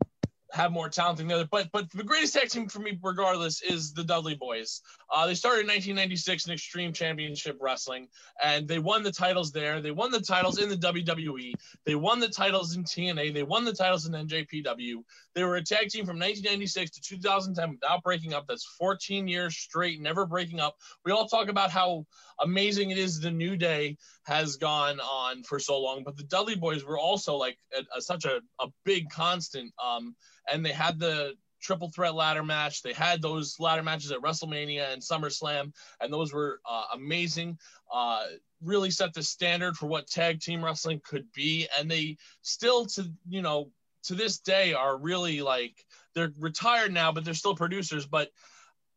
have more talent than the other. But but the greatest tag team for me, regardless, is the Dudley Boys. Uh, they started in 1996 in Extreme Championship Wrestling, and they won the titles there. They won the titles in the WWE. They won the titles in TNA. They won the titles in NJPW. They were a tag team from 1996 to 2010 without breaking up. That's 14 years straight, never breaking up. We all talk about how amazing it is the New Day has gone on for so long, but the Dudley Boys were also like a, a, such a, a big constant. Um, and they had the triple threat ladder match. They had those ladder matches at WrestleMania and SummerSlam, and those were uh, amazing. Uh, really set the standard for what tag team wrestling could be, and they still, to you know, to this day, are really like they're retired now, but they're still producers, but.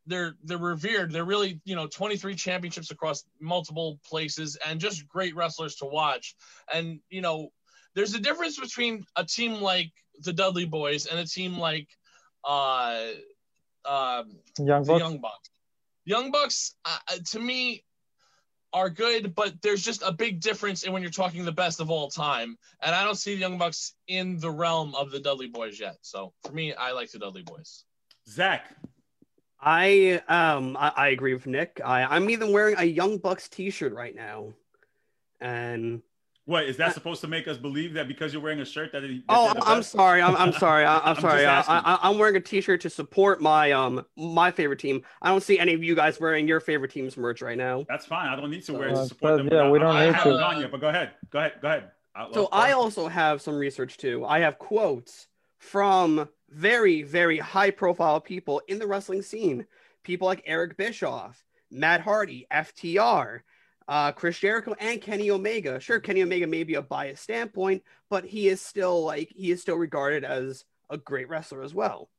They're they're revered. They're really you know 23 championships across multiple places and just great wrestlers to watch. And you know there's a difference between a team like the Dudley Boys and a team like uh, um Young the Bucks? Young Bucks. Young Bucks, uh, to me, are good, but there's just a big difference in when you're talking the best of all time. And I don't see the Young Bucks in the realm of the Dudley Boys yet. So for me, I like the Dudley Boys. Zach. I um I, I agree with Nick. I, I'm even wearing a Young Bucks t-shirt right now. And What is that supposed to make us believe that because you're wearing a shirt that? that Oh, I'm sorry. I'm, I'm sorry. I, <laughs> I'm, I'm sorry. I, I, I'm wearing a T-shirt to support my um my favorite team. I don't see any of you guys wearing your favorite team's merch right now. That's fine. I don't need to wear it Uh, to support but them. yeah, we don't I, need I haven't to. gone yet, but go ahead. Go ahead. Go ahead. I'll- So I also have some research too. I have quotes from very, very high-profile people in the wrestling scene. People like Eric Bischoff, Matt Hardy, FTR, uh, Chris Jericho, and Kenny Omega. Sure, Kenny Omega may be a biased standpoint, but he is still like he is still regarded as a great wrestler as well.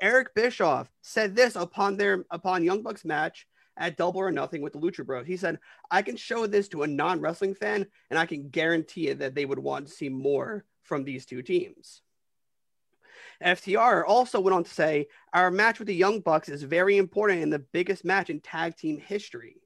Eric Bischoff said this upon their upon Young Bucks match at Double or Nothing with the Lucha Bros. He said, "I can show this to a non-wrestling fan, and I can guarantee it that they would want to see more from these two teams." FTR also went on to say, Our match with the Young Bucks is very important and the biggest match in tag team history.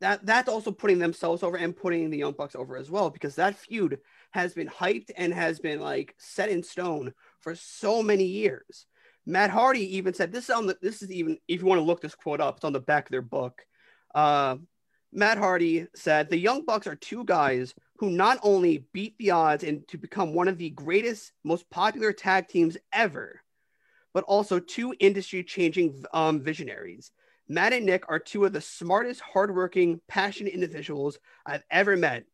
That that's also putting themselves over and putting the Young Bucks over as well, because that feud has been hyped and has been like set in stone for so many years. Matt Hardy even said this is on the this is even if you want to look this quote up, it's on the back of their book. Uh, Matt Hardy said the Young Bucks are two guys who not only beat the odds and to become one of the greatest, most popular tag teams ever, but also two industry changing um, visionaries. Matt and Nick are two of the smartest, hardworking, passionate individuals I've ever met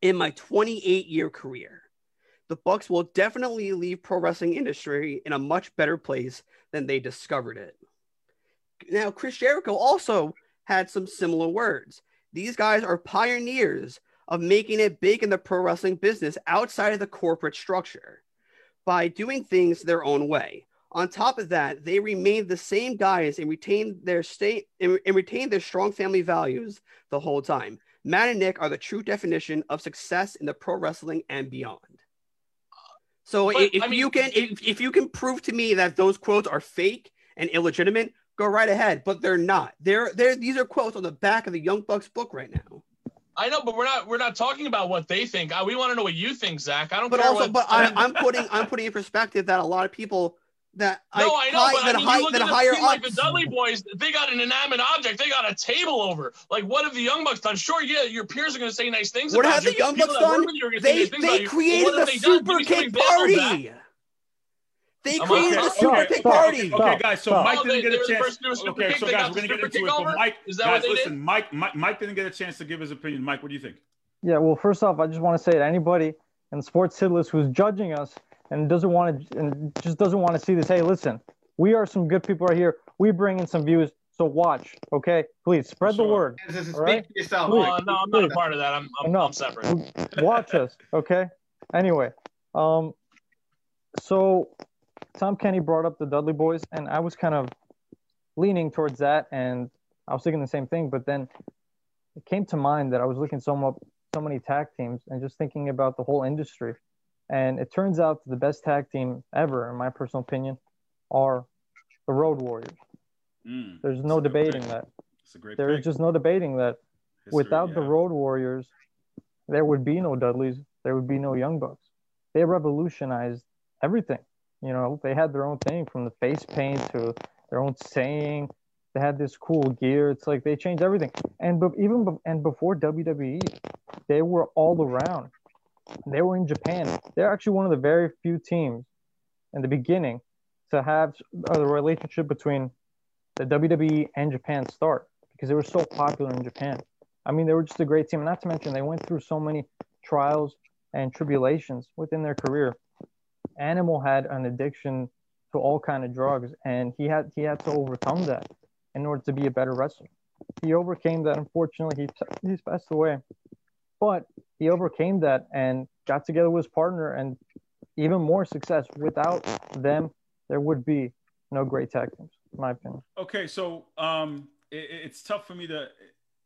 in my 28 year career. The Bucks will definitely leave pro wrestling industry in a much better place than they discovered it. Now, Chris Jericho also had some similar words. These guys are pioneers of making it big in the pro wrestling business outside of the corporate structure by doing things their own way. On top of that, they remained the same guys and retained their state and, and retained their strong family values the whole time. Matt and Nick are the true definition of success in the pro wrestling and beyond. So But, if I mean- you can if, if you can prove to me that those quotes are fake and illegitimate, go right ahead. But they're not. They're they're these are quotes on the back of the Young Bucks book right now. I know, but we're not we're not talking about what they think. Uh, we want to know what you think, Zach. I don't But care also, what. but I, <laughs> I'm putting I'm putting in perspective that a lot of people that No, I, I know, high- but I mean, high- you look that at the higher team like the. Dudley Boys. They got an inanimate object. They got a table over. Like, what have the Young Bucks done? Sure, yeah, your peers are going to say nice things What about have you. the Young People Bucks done? with you are gonna say They nice things about they created what have the they done? Give super me kick party. They Am I created the correct? super Okay, kick okay, party. Okay, guys. So Stop. Mike didn't get a chance. to do Okay, so guys, we're gonna get super into it. But? Mike, Is that guys, they listen. Mike, Mike, Mike didn't get a chance to give his opinion. Mike, what do you think? Yeah, well, first off, I just want to say to anybody in sports hit who's judging us and doesn't want to and just doesn't want to see this. Hey, listen, we are some good people right here. We bring in some views, so watch, okay? Please spread the word. This is all right? speak for yourself. Please, Uh, no, I'm not a part of that. I'm, I'm, No. I'm separate. watch us, okay? Anyway, um, so Tom Kenny brought up the Dudley Boys, and I was kind of leaning towards that, and I was thinking the same thing. But then it came to mind that I was looking so much, so many tag teams, and just thinking about the whole industry. And it turns out the best tag team ever, in my personal opinion, are the Road Warriors. Mm, There's no debating that. It's a great There is pick. just no debating that. History, Without the. Road Warriors, there would be no Dudleys. There would be no Young Bucks. They revolutionized everything. You know, they had their own thing from the face paint to their own saying. They had this cool gear. It's like they changed everything. And but even and before WWE, they were all around. They were in Japan. They're actually one of the very few teams in the beginning to have a uh, relationship between the WWE and Japan start because they were so popular in Japan. I mean, they were just a great team. Not to mention, they went through so many trials and tribulations within their career. Animal had an addiction to all kind of drugs, and he had he had to overcome that in order to be a better wrestler. He overcame that. Unfortunately, he he's passed away, but he overcame that and got together with his partner, and even more success. Without them, there would be no great tag teams, in my opinion. Okay, so um, it, it's tough for me to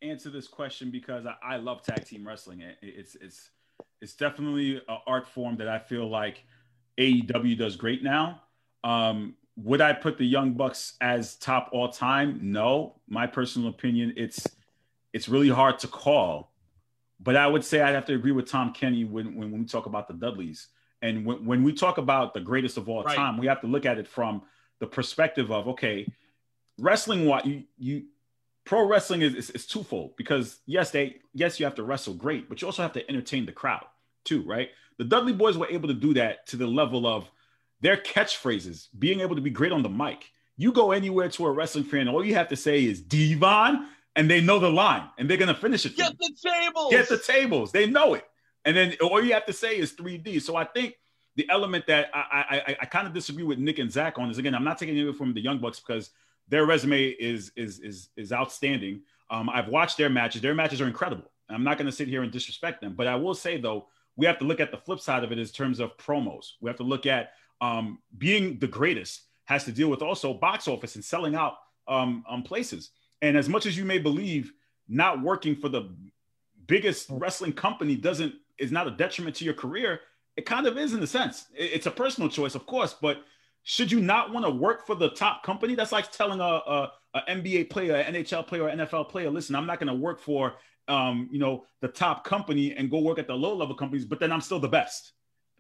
answer this question because I, I love tag team wrestling. It, it's it's it's definitely an art form that I feel like AEW does great now. Um, would I put the Young Bucks as top all time? No, my personal opinion. It's it's really hard to call, but I would say I'd have to agree with Tom Kenny when when, when we talk about the Dudleys. And when, when we talk about the greatest of all Right. time, we have to look at it from the perspective of okay, wrestling what you you pro wrestling is, is, is twofold because yes they yes you have to wrestle great but you also have to entertain the crowd too right the dudley boys were able to do that to the level of their catchphrases being able to be great on the mic you go anywhere to a wrestling fan all you have to say is devon and they know the line and they're going to finish it Get you. the tables. Get the tables. They know it. And then all you have to say is 3D. So I think the element that I I, I, I kind of disagree with Nick and Zach on is again, I'm not taking it from the Young Bucks because their resume is is is is outstanding. Um, I've watched their matches. Their matches are incredible. I'm not going to sit here and disrespect them, but I will say though, we have to look at the flip side of it in terms of promos. We have to look at um, being the greatest has to deal with also box office and selling out um, um, places. And as much as you may believe, not working for the biggest wrestling company doesn't is not a detriment to your career. It kind of is in a sense. It's a personal choice, of course, but should you not want to work for the top company? That's like telling a, a, a NBA player, an NHL player, or NFL player, listen, I'm not going to work for um, you know the top company and go work at the low level companies, but then I'm still the best.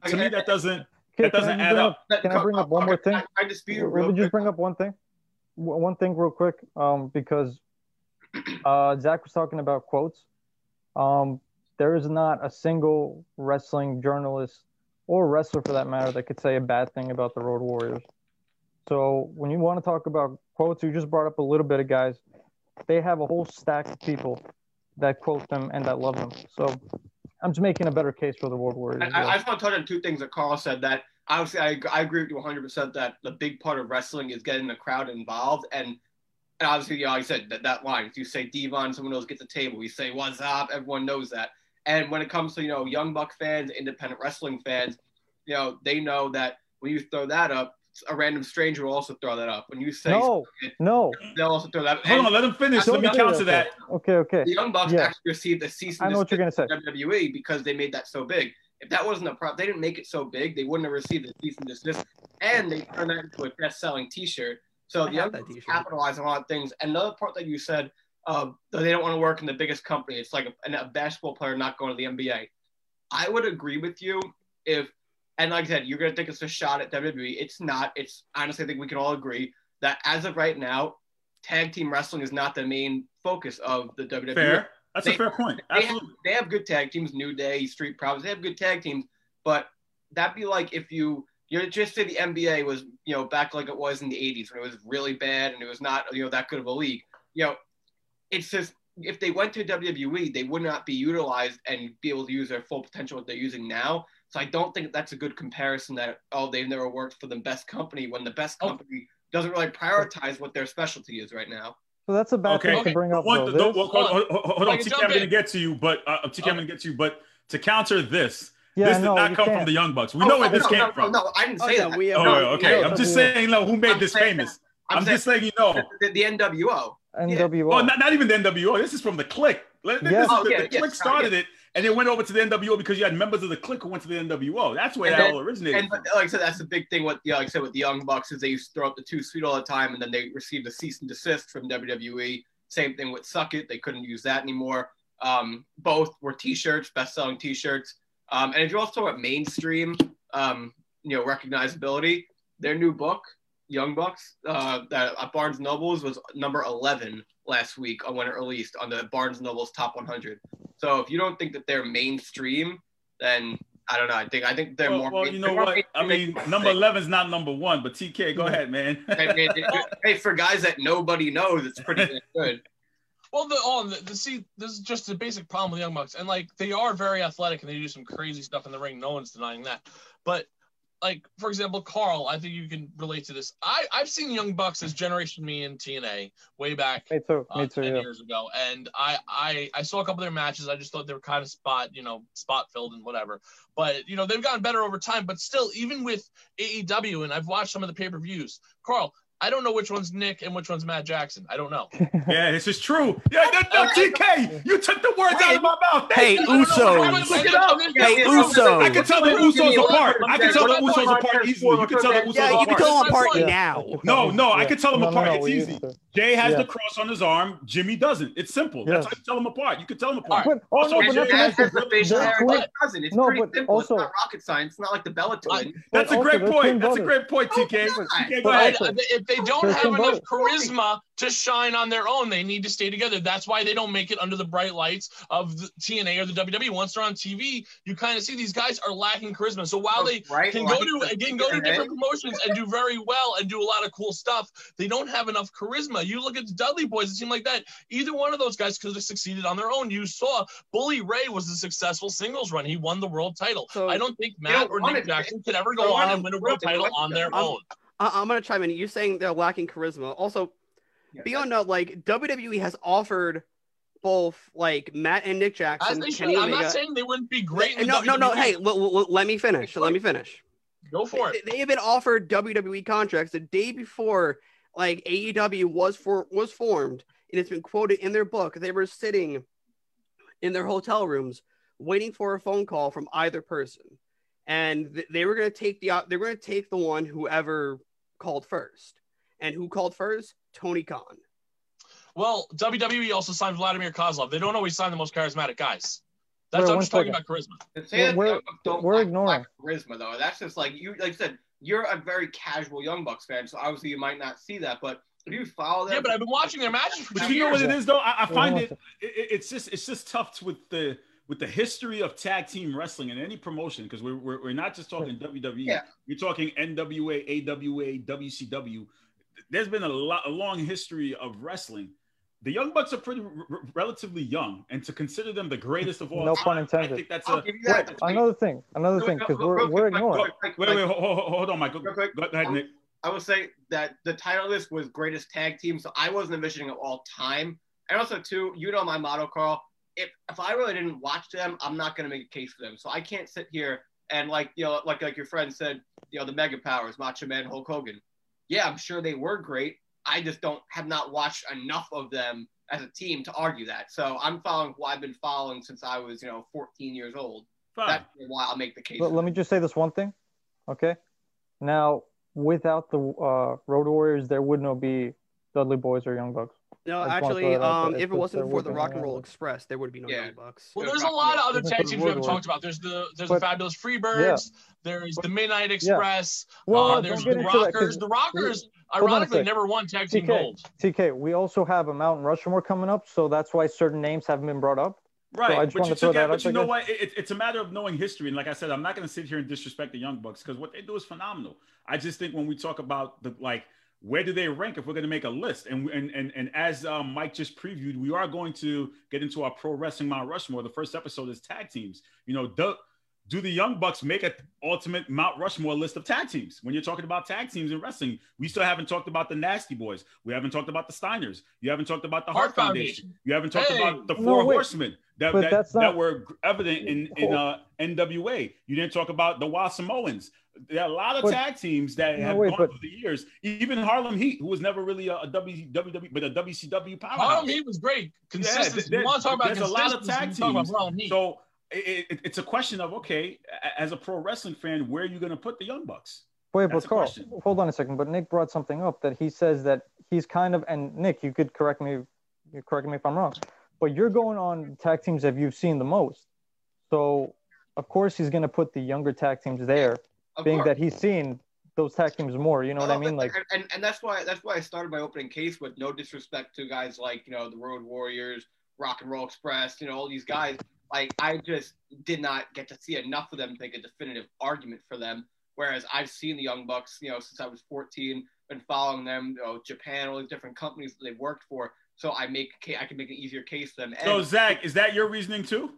To me, that doesn't Okay, that doesn't can I add bring up. up, can I bring up one more thing? I dispute Let real me just bring up one thing. One thing real quick, um, because uh, Zach was talking about quotes. Um, there is not a single wrestling journalist or wrestler, for that matter, that could say a bad thing about the Road Warriors. So when you want to talk about quotes, you just brought up a little bit of guys. They have a whole stack of people that quote them and that love them. So I'm just making a better case for the Road Warriors. I, well. I just want to touch on two things that Carl said. That obviously, I, I agree with you 100 percent that the big part of wrestling is getting the crowd involved, and, and obviously, you know, like I said that that line. If you say Devon, someone knows get the table. You say what's up, everyone knows that. And when it comes to you know young buck fans, independent wrestling fans, you know they know that when you throw that up, a random stranger will also throw that up. When you say No, no. they'll also throw that. Hold on, let them finish. Let me Okay, counter okay. that. Okay, okay. The Young Bucks Yeah. actually received a cease and I know what you're gonna desist from WWE because they made that so big. If that wasn't a problem, they didn't make it so big, they wouldn't have received a cease and desist. And they turned that into a best-selling T-shirt. So I the have Young that Bucks t-shirt. capitalize on a lot of things. Another part that you said, uh, that they don't want to work in the biggest company. It's like a, a basketball player not going to the NBA. I would agree with you if And like I said, you're gonna think it's a shot at WWE. It's not. It's honestly, I think we can all agree that as of right now, tag team wrestling is not the main focus of the WWE. Fair. That's a fair point. They have, they have good tag teams, New Day, Street Profits. They have good tag teams, but that'd be like if you you know, just say the NBA was you know back like it was in the '80s when it was really bad and it was not you know that good of a league. You know, it's just if they went to WWE, they would not be utilized and be able to use their full potential what they're using now. So I don't think that's a good comparison that oh they've never worked for the best company when the best Oh. company doesn't really prioritize what their specialty is right now. So that's a bad Okay. thing to bring up. One, though. the- hold, hold, hold, hold I on, can TK, jump I'm going to get to you, but uh, TK, I'm going to get to you. But to counter this, Yeah, this did no, not come from can't. the Young Bucks. We Oh, know where no, this no, came no, from. No, no, I didn't Oh, say yeah, that. we Oh, have- No, okay. no, I'm just saying, you know, who made I'm this saying famous? I'm I'm saying- just letting you know. The, the NWO. NWO. Well, not, not even the NWO. This is from the Kliq. Let- This Yeah. is Oh, the, yeah, the yeah, Kliq yeah. started it, and it went over to the NWO because you had members of the Kliq who went to the NWO. That's where And that then- all originated. And from. like I said, that's the big thing with yeah, like I said with the Young Bucks is they used to throw up the too sweet all the time, and then they received a cease and desist from WWE. Same thing with Suck It; they couldn't use that anymore. Um, both were T-shirts, best-selling T-shirts. Um, and if you also talk about mainstream, um, you know, recognizability, their new book, Young Bucks, uh, that at Barnes Nobles was number 11 last week on when it released on the Barnes Nobles Top 100. So if you don't think that they're mainstream, then I don't know. I think I think they're Well, more. well, main- you know what? I mean, number 11 is not number one, but TK, go mm-hmm. ahead, man. I mean, it- it- hey, for guys that nobody knows, it's pretty good. Well, the, oh, the, the see, this is just a basic problem with Young Bucks, and like they are very athletic and they do some crazy stuff in the ring. No one's denying that. But like, for example, Carl, I think you can relate to this. I I've seen Young Bucks as Generation Me in TNA way back Me too. uh, Me too. 10 Yeah. years ago, and I, I I saw a couple of their matches. I just thought they were kind of spot, you know, spot filled and whatever. But you know, they've gotten better over time. But still, even with AEW, and I've watched some of the pay per views, Carl. I don't know which one's Nick and which one's Matt Jackson. I don't know. Yeah, this is true. Yeah, no, no, TK, you took the words out of my mouth. Hey, Thank. Usos. Look it up. Hey, Usos. I can tell the Usos apart. I can tell the Usos apart easily. You can tell the Usos apart. Yeah, you can tell them apart now. No, no, I can tell them No, no, apart. it's easy. Jay has Yeah. the cross on his arm. Jimmy doesn't. It's simple. That's how you tell them apart. You can tell them apart. But, oh, Also, but Jay not has That's the facial hair. twin- It doesn't. It's No, pretty simple. also- it's not rocket science. It's not like the Bella twin. That's a also, great point. That's a great point, TK. not. TK, go But ahead. also- if they don't have enough brothers. charisma to shine on their own, they need to stay together. That's why they don't make it under the bright lights of the TNA or the WWE. Once they're on TV, you kind of see these guys are lacking charisma. So while they can go to can go to different promotions and do very well and do a lot of cool stuff, they don't have enough charisma. You look at the Dudley Boys; it seemed like that. Either one of those guys could have succeeded on their own. You saw Bully Ray was a successful singles run; he won the world title. So- I don't think Matt don't or Nick it. Jackson could ever go don't on and win a world title on their um, own. I- I'm gonna chime in. You're saying they're lacking charisma. Also, Yeah, beyond that, like WWE has offered both like Matt and Nick As Jackson, they should. Kenny I'm not saying they wouldn't be great. In no, the no, no. Hey, l- l- l- let me finish. Let me finish. go for it. They- They have been offered WWE contracts the day before, like AEW was for was formed, and it's been quoted in their book. They were sitting in their hotel rooms waiting for a phone call from either person, and th- they were going to take the they were going to take the one whoever called first, and who called first? Tony Khan. Well, WWE also signed Vladimir Kozlov. They don't always sign the most charismatic guys. That's Wait, I'm just talking about charisma. To say that We're- the Young Bucks don't we're lack- ignoring. lack charisma though. That's just like you like I said, you're a very casual Young Bucks fan, so obviously you might not see that. But if you follow them, Yeah, but I've been watching their matches for But you know what it is, though. I, I find it, it. It's just it's just tough with the with the history of tag team wrestling in any promotion because we're, we're we're not just talking WWE. Yeah. We're talking NWA, AWA, WCW. There's been a lot a long history of wrestling. The Young Bucks are pretty r- r- relatively young, and to consider them the greatest of all No time, pun I think that's I'll a that. Just like- Another thing, another No, thing, because real- we're we're ignoring. wait, wait, hold, hold, hold on, Michael. Real quick. Go, go ahead, Nick. I will say that the title list was greatest tag team, so I wasn't envisioning of all time. And also, too, you know my motto, Carl. If if I really didn't watch them, I'm not gonna make a case for them. So I can't sit here and like you know, like like your friend said, you know, the Mega Powers, Macho Man, Hulk Hogan. Yeah, I'm sure they were great. I just don't have not watched enough of them as a team to argue that. So I'm following who I've been following since I was, you know, 14 years old. Fine. That's why I'll make the case. Let, for let me just say this one thing, okay? Now, without the uh, Road Warriors, there would no be Dudley Boys or Young Bucks. No, I actually, throw um, if it wasn't for the Rock and Roll Bucks. Express, there would be no Yeah. Young Bucks. Well, there's a lot of other Listen tag teams we haven't talked about. There's the there's the Fabulous Freebirds. There's the Midnight Express. Yeah. Well, uh, there's the into that, 'cause Rockers. The Rockers, we- hold on a ironically, sec. never won tag team TK, gold. TK, we also have a Mountain Rushmore coming up, so that's why certain names haven't been brought up. Right, So I just but you, to throw took that it, out but you there, know what? It, it's a matter of knowing history, and like I said, I'm not going to sit here and disrespect the Young Bucks because what they do is phenomenal. I just think when we talk about the like, where do they rank if we're going to make a list? And and and, and as um, Mike just previewed, we are going to get into our pro wrestling Mount Rushmore. The first episode is tag teams. You know, do, do the Young Bucks make an ultimate Mount Rushmore list of tag teams? When you're talking about tag teams in wrestling, we still haven't talked about the Nasty Boys. We haven't talked about the Steiners. You haven't talked about the Heart, Hart Foundation. Foundation. You haven't talked Hey. about the Four wait. Horsemen that, that, that's that were evident in, in uh, NWA. You didn't talk about the Wild Samoans. There are a lot of But- tag teams that No, have wait, gone but- through the years. Even Harlem Heat, who was never really a, a WWE, but a WCW powerhouse. Harlem Heat was great. Consistency. there- you want to talk about there's a lot of tag you talk about teams. So it, it- it's a question of okay, as a pro wrestling fan, where are you going to put the Young Bucks? Wait, That's but Carl, hold on a second. But Nick brought something up that he says that he's kind of, and Nick, you could correct me, you correct me if I'm wrong, but you're going on tag teams that you've seen the most. So of course he's going to put the younger tag teams there, Of being course. that he's seen those tag teams more. You know what I Oh, mean? Like, and, and that's why that's why I started my opening case with no disrespect to guys like you know the Road Warriors, Rock and Roll Express, you know all these guys. Like I just did not get to see enough of them to make a definitive argument for them. Whereas I've seen the Young Bucks, you know, since I was 14, been following them, you know, Japan, all these different companies that they've worked for. So I make I can make an easier case for them. So Zach, is that your reasoning too?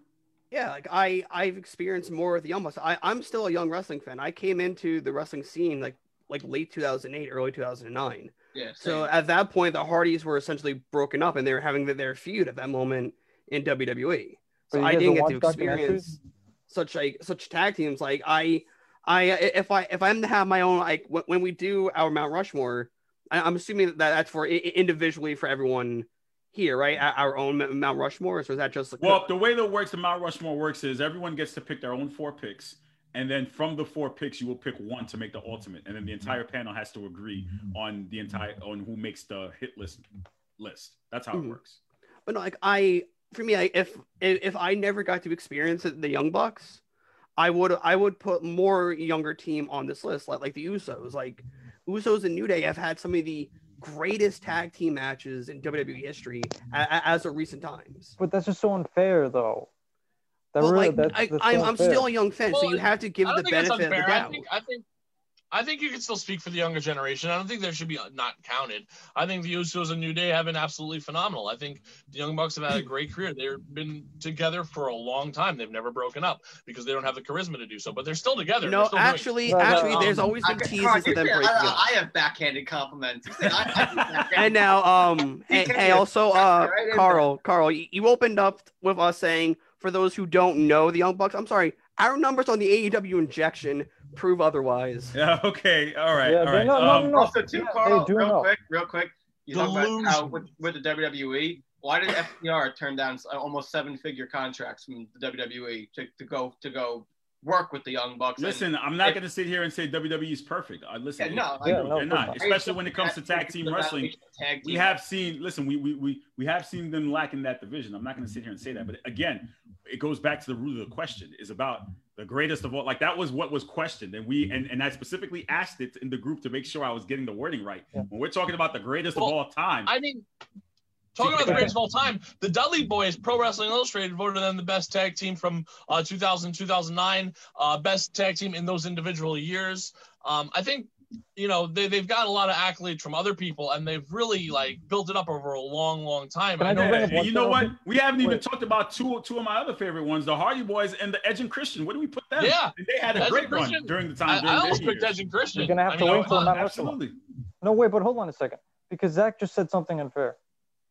Yeah, like I I've experienced more with the Young Bucks. I I'm still a young wrestling fan. I came into the wrestling scene like like late 2008, early 2009. yeah, So at that point, the Hardys were essentially broken up, and they were having their feud at that moment in WWE. But So I didn't get to experience such like such tag teams. Like I, I if I if I'm to have my own like when, when we do our Mount Rushmore, I, I'm assuming that that's for i- i- individually for everyone here, right? Our- Our own Mount Rushmore, or is that just Well, the way that works, the Mount Rushmore works is everyone gets to pick their own four picks, and then from the four picks, you will pick one to make the ultimate, and then the entire panel has to agree on the entire on who makes the hit list list. That's how it Mhm. works. But no, like I, for me, I, if if if I never got to experience it- the Young Bucks, I would I would put more younger team on this list, like like the Usos. Like Usos and New Day have had some of the greatest tag team matches in WWE history a- a- as of recent times. but that's just so unfair, though. That Well, really, like that's, I, that's I'm, so I'm unfair. still a young fan, so you have to give it the benefit of the unfair. I doubt. think I think I think you can still speak for the younger generation. I don't think there should be uh, not counted. I think the Usos and New Day have been absolutely phenomenal. I think the Young Bucks have had a great career. They've been together for a long time. They've never broken up because they don't have the charisma to do so. But they're still together. No, still actually, No, no, actually, um, there's always been Carl, teases you of them breaking I, up. I have backhanded compliments. I, I <laughs> backhanded And now, um, He hey, can hey, be a also, uh, right Carl, Carl, you, you opened up with us saying, for those who don't know the Young Bucks, I'm sorry, our numbers on the AEW injection prove otherwise. <laughs> Yeah. Okay. All right. Yeah, all not- no, Um, no, no. Also, too, Yeah, Carl, they real know. quick, real quick. You talk about how with, with the WWE, why did FTR turn down almost seven-figure contracts from the WWE to, to go to go work with the Young Bucks? And Listen, I'm not going to sit here and say WWE is perfect. I listen. Yeah, no, they're no, not, of course especially when it comes to tag team wrestling. Tag we have seen listen we, we we we have seen them lack in that division i'm not going to sit here and say that but again it goes back to the root of the question is about the greatest of all like that was what was questioned and we and, and i specifically asked it in the group to make sure i was getting the wording right Yeah. when we're talking about the greatest Well, of all time I mean, talking about the greatest of all time, the Dudley Boys, Pro Wrestling Illustrated, voted them the best tag team from uh, 2000, 2009, uh, best tag team in those individual years. Um, I think, you know, they, they've got a lot of accolades from other people, and they've really like built it up over a long, long time. I I know just bring up you know what we haven't even Wait. talked about two two of my other favorite ones the hardy boys and the edge and christian where do we put them Yeah. And they had a Edge great run during the time during I their almost picked years. Edge and Christian. You're gonna have I to mean, wait till uh, Mount absolutely No, wait, but hold on a second. Because Zach just said something unfair.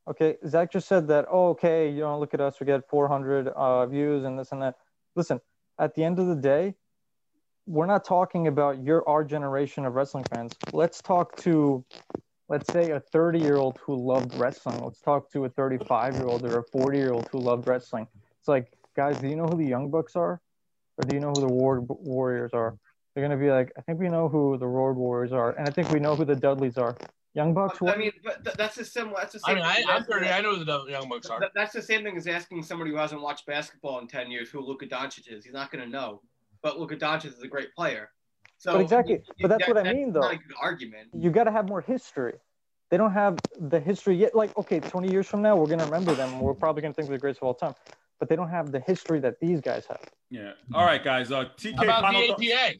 Okay, Zach just said that, oh, okay, you know, look at us, we get 400 uh, views and this and that. Listen, at the end of the day, we're not talking about your our generation of wrestling fans. Let's talk to, let's say, a 30 year old who loved wrestling. Let's talk to a 35 year old or a 40 year old who loved wrestling. It's like, guys, do you know who the Young Bucks are? Or do you know who the War- Warriors are? They're gonna be like, I think we know who the Road Warriors are, and I think we know who the Dudleys are. Young Bucks. I mean, that's a similar. That's the I same. mean, I, thing I'm 30. I know who the Young Bucks are. That's the same thing as asking somebody who hasn't watched basketball in ten years who Luka Doncic is. He's not going to know. But Luka Doncic is a great player. So But exactly. But that's that- what I that's mean, though. Not a good argument. You got to have more history. They don't have the history yet. Like, okay, 20 years from now, we're gonna remember them. We're probably gonna think they're the greatest of all time. But they don't have the history that these guys have. Yeah. All right, guys. Uh, TK. How about final the thoughts? APA?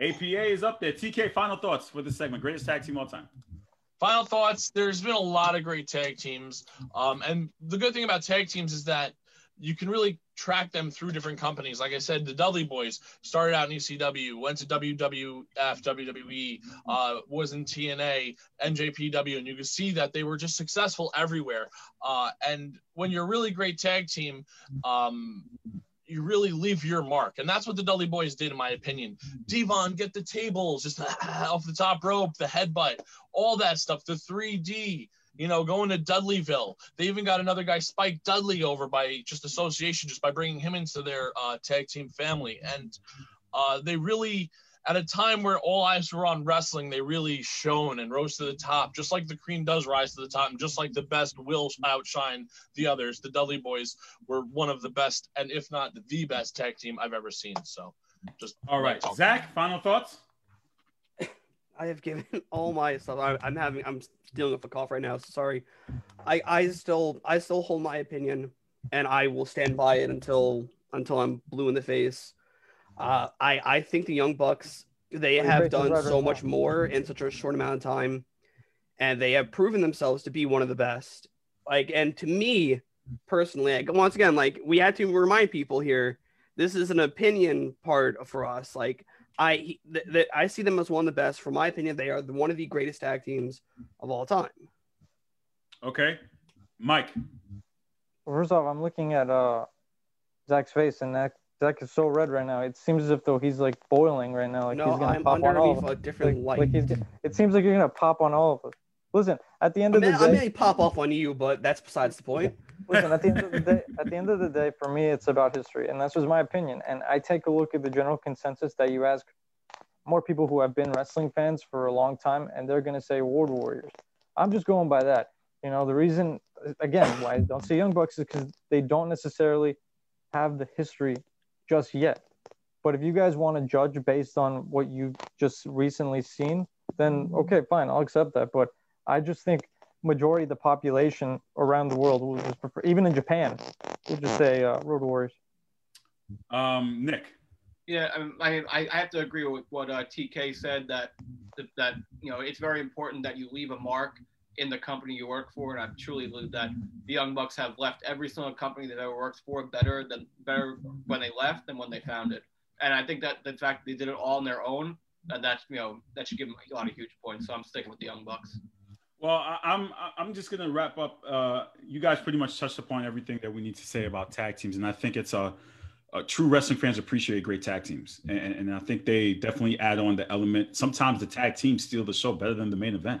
APA is up there. TK. Final thoughts for this segment. Greatest tag team of all time. Final thoughts. There's been a lot of great tag teams. Um, and the good thing about tag teams is that you can really track them through different companies. Like I said, the Dudley Boys started out in ECW, went to WWF, WWE, uh, was in TNA, NJPW, and you can see that they were just successful everywhere. Uh, and when you're a really great tag team, um, you really leave your mark. And that's what the Dudley Boys did, in my opinion. Devon, get the tables, just <laughs> off the top rope, the headbutt, all that stuff, the 3D, you know, going to Dudleyville. They even got another guy, Spike Dudley, over by just association, just by bringing him into their uh, tag team family. And uh, they really, at a time where all eyes were on wrestling, they really shone and rose to the top, just like the cream does rise to the top, and just like the best will outshine the others. The Dudley Boys were one of the best, and if not the best tag team I've ever seen. So, just All right, Zach. Final thoughts. I have given <laughs> all my stuff. I, I'm having. I'm dealing with a cough right now. So sorry. I I still I still hold my opinion, and I will stand by it until until I'm blue in the face. Uh, I I think the Young Bucks they have done so much more in such a short amount of time, and they have proven themselves to be one of the best. Like, and to me personally, like, once again, like we had to remind people here, this is an opinion part for us. Like, I th- th- I see them as one of the best. For my opinion, they are the, one of the greatest tag teams of all time. Okay, Mike. First off, I'm looking at uh Zach's face, and that Zach is so red right now. It seems as if though he's like boiling right now. Like No, he's gonna I'm pop on all underneath of a different like, light. Like he's, it seems like you're gonna pop on all of us. Listen, at the end I of the day, I may pop off on you, but that's besides the point. <laughs> listen, at the end of the day, at the end of the day, for me, it's about history, and that's just my opinion. And I take a look at the general consensus that you ask more people who have been wrestling fans for a long time, and they're gonna say Road Warriors. I'm just going by that. You know, the reason, again, why I don't see Young Bucks is because they don't necessarily have the history just yet. But if you guys want to judge based on what you've just recently seen, then okay, fine, I'll accept that. But I just think majority of the population around the world will just prefer, even in Japan, will just say uh, Road Warriors. Um, Nick. Yeah, I I, I I have to agree with what uh, TK said that that you know it's very important that you leave a mark in the company you work for, and I truly believe that the Young Bucks have left every single company they've ever worked for better than better when they left than when they found it. And I think that the fact they did it all on their own, and that's you know that should give them a lot of huge points. So I'm sticking with the Young Bucks. Well, I, I'm I'm just gonna wrap up. Uh, you guys pretty much touched upon everything that we need to say about tag teams, and I think it's a, uh true wrestling fans appreciate great tag teams, and, and I think they definitely add on the element. Sometimes the tag teams steal the show better than the main event.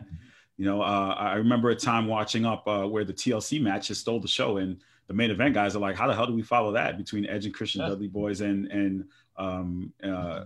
You know, uh, I remember a time watching up uh, where the TLC matches stole the show, and the main event guys are like, "How the hell do we follow that?" Between Edge and Christian Dudley Boys and and um, uh,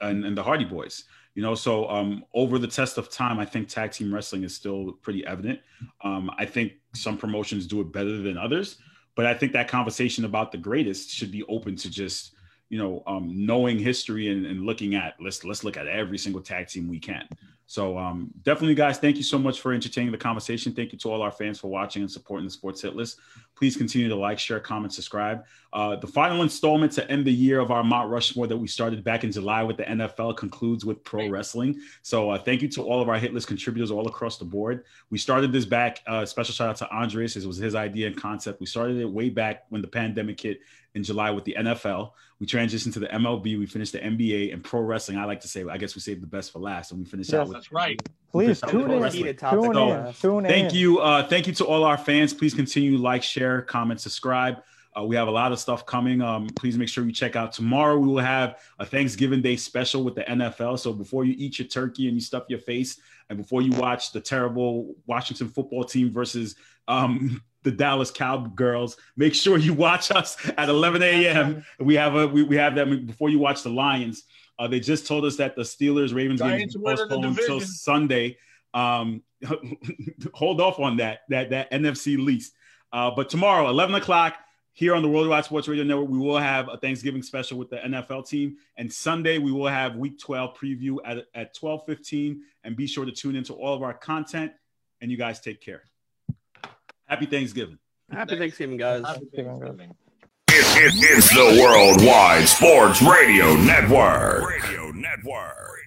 and, and the Hardy Boys. You know, so um, over the test of time, I think tag team wrestling is still pretty evident. Um, I think some promotions do it better than others, but I think that conversation about the greatest should be open to just you know um, knowing history and, and looking at let's let's look at every single tag team we can. So um, definitely, guys, thank you so much for entertaining the conversation. Thank you to all our fans for watching and supporting the Sports Hit List. Please continue to like, share, comment, subscribe. Uh, the final installment to end the year of our Mount Rushmore that we started back in July with the NFL concludes with pro wrestling. So uh, thank you to all of our Hit List contributors all across the board. We started this back. Uh, special shout out to Andres. It was his idea and concept. We started it way back when the pandemic hit in July with the NFL. We transitioned to the MLB. We finished the NBA and pro wrestling. I like to say, I guess we saved the best for last, and we finished Yes. out with That's right. Please Pro tune in. wrestling. Tune So, in. Tune thank in. you uh thank you to all our fans please continue like share comment subscribe uh, we have a lot of stuff coming um please make sure you check out tomorrow we will have a thanksgiving day special with the nfl so before you eat your turkey and you stuff your face and before you watch the terrible washington football team versus um the Dallas Cowgirls. Make sure you watch us at 11 a.m. We have a we, we have them before you watch the Lions. Uh, they just told us that the Steelers Ravens game is Giants winning the postponed until. Sunday. Um, <laughs> hold off on that that that NFC East. Uh, but tomorrow, 11 o'clock, here on the Worldwide Sports Radio Network, we will have a Thanksgiving special with the NFL team. And Sunday, we will have Week 12 preview at, at 12:15. And be sure to tune into all of our content. And you guys take care. Happy Thanksgiving. Happy Thanksgiving, guys. It, it, it's the Worldwide Sports Radio Network. Radio Network.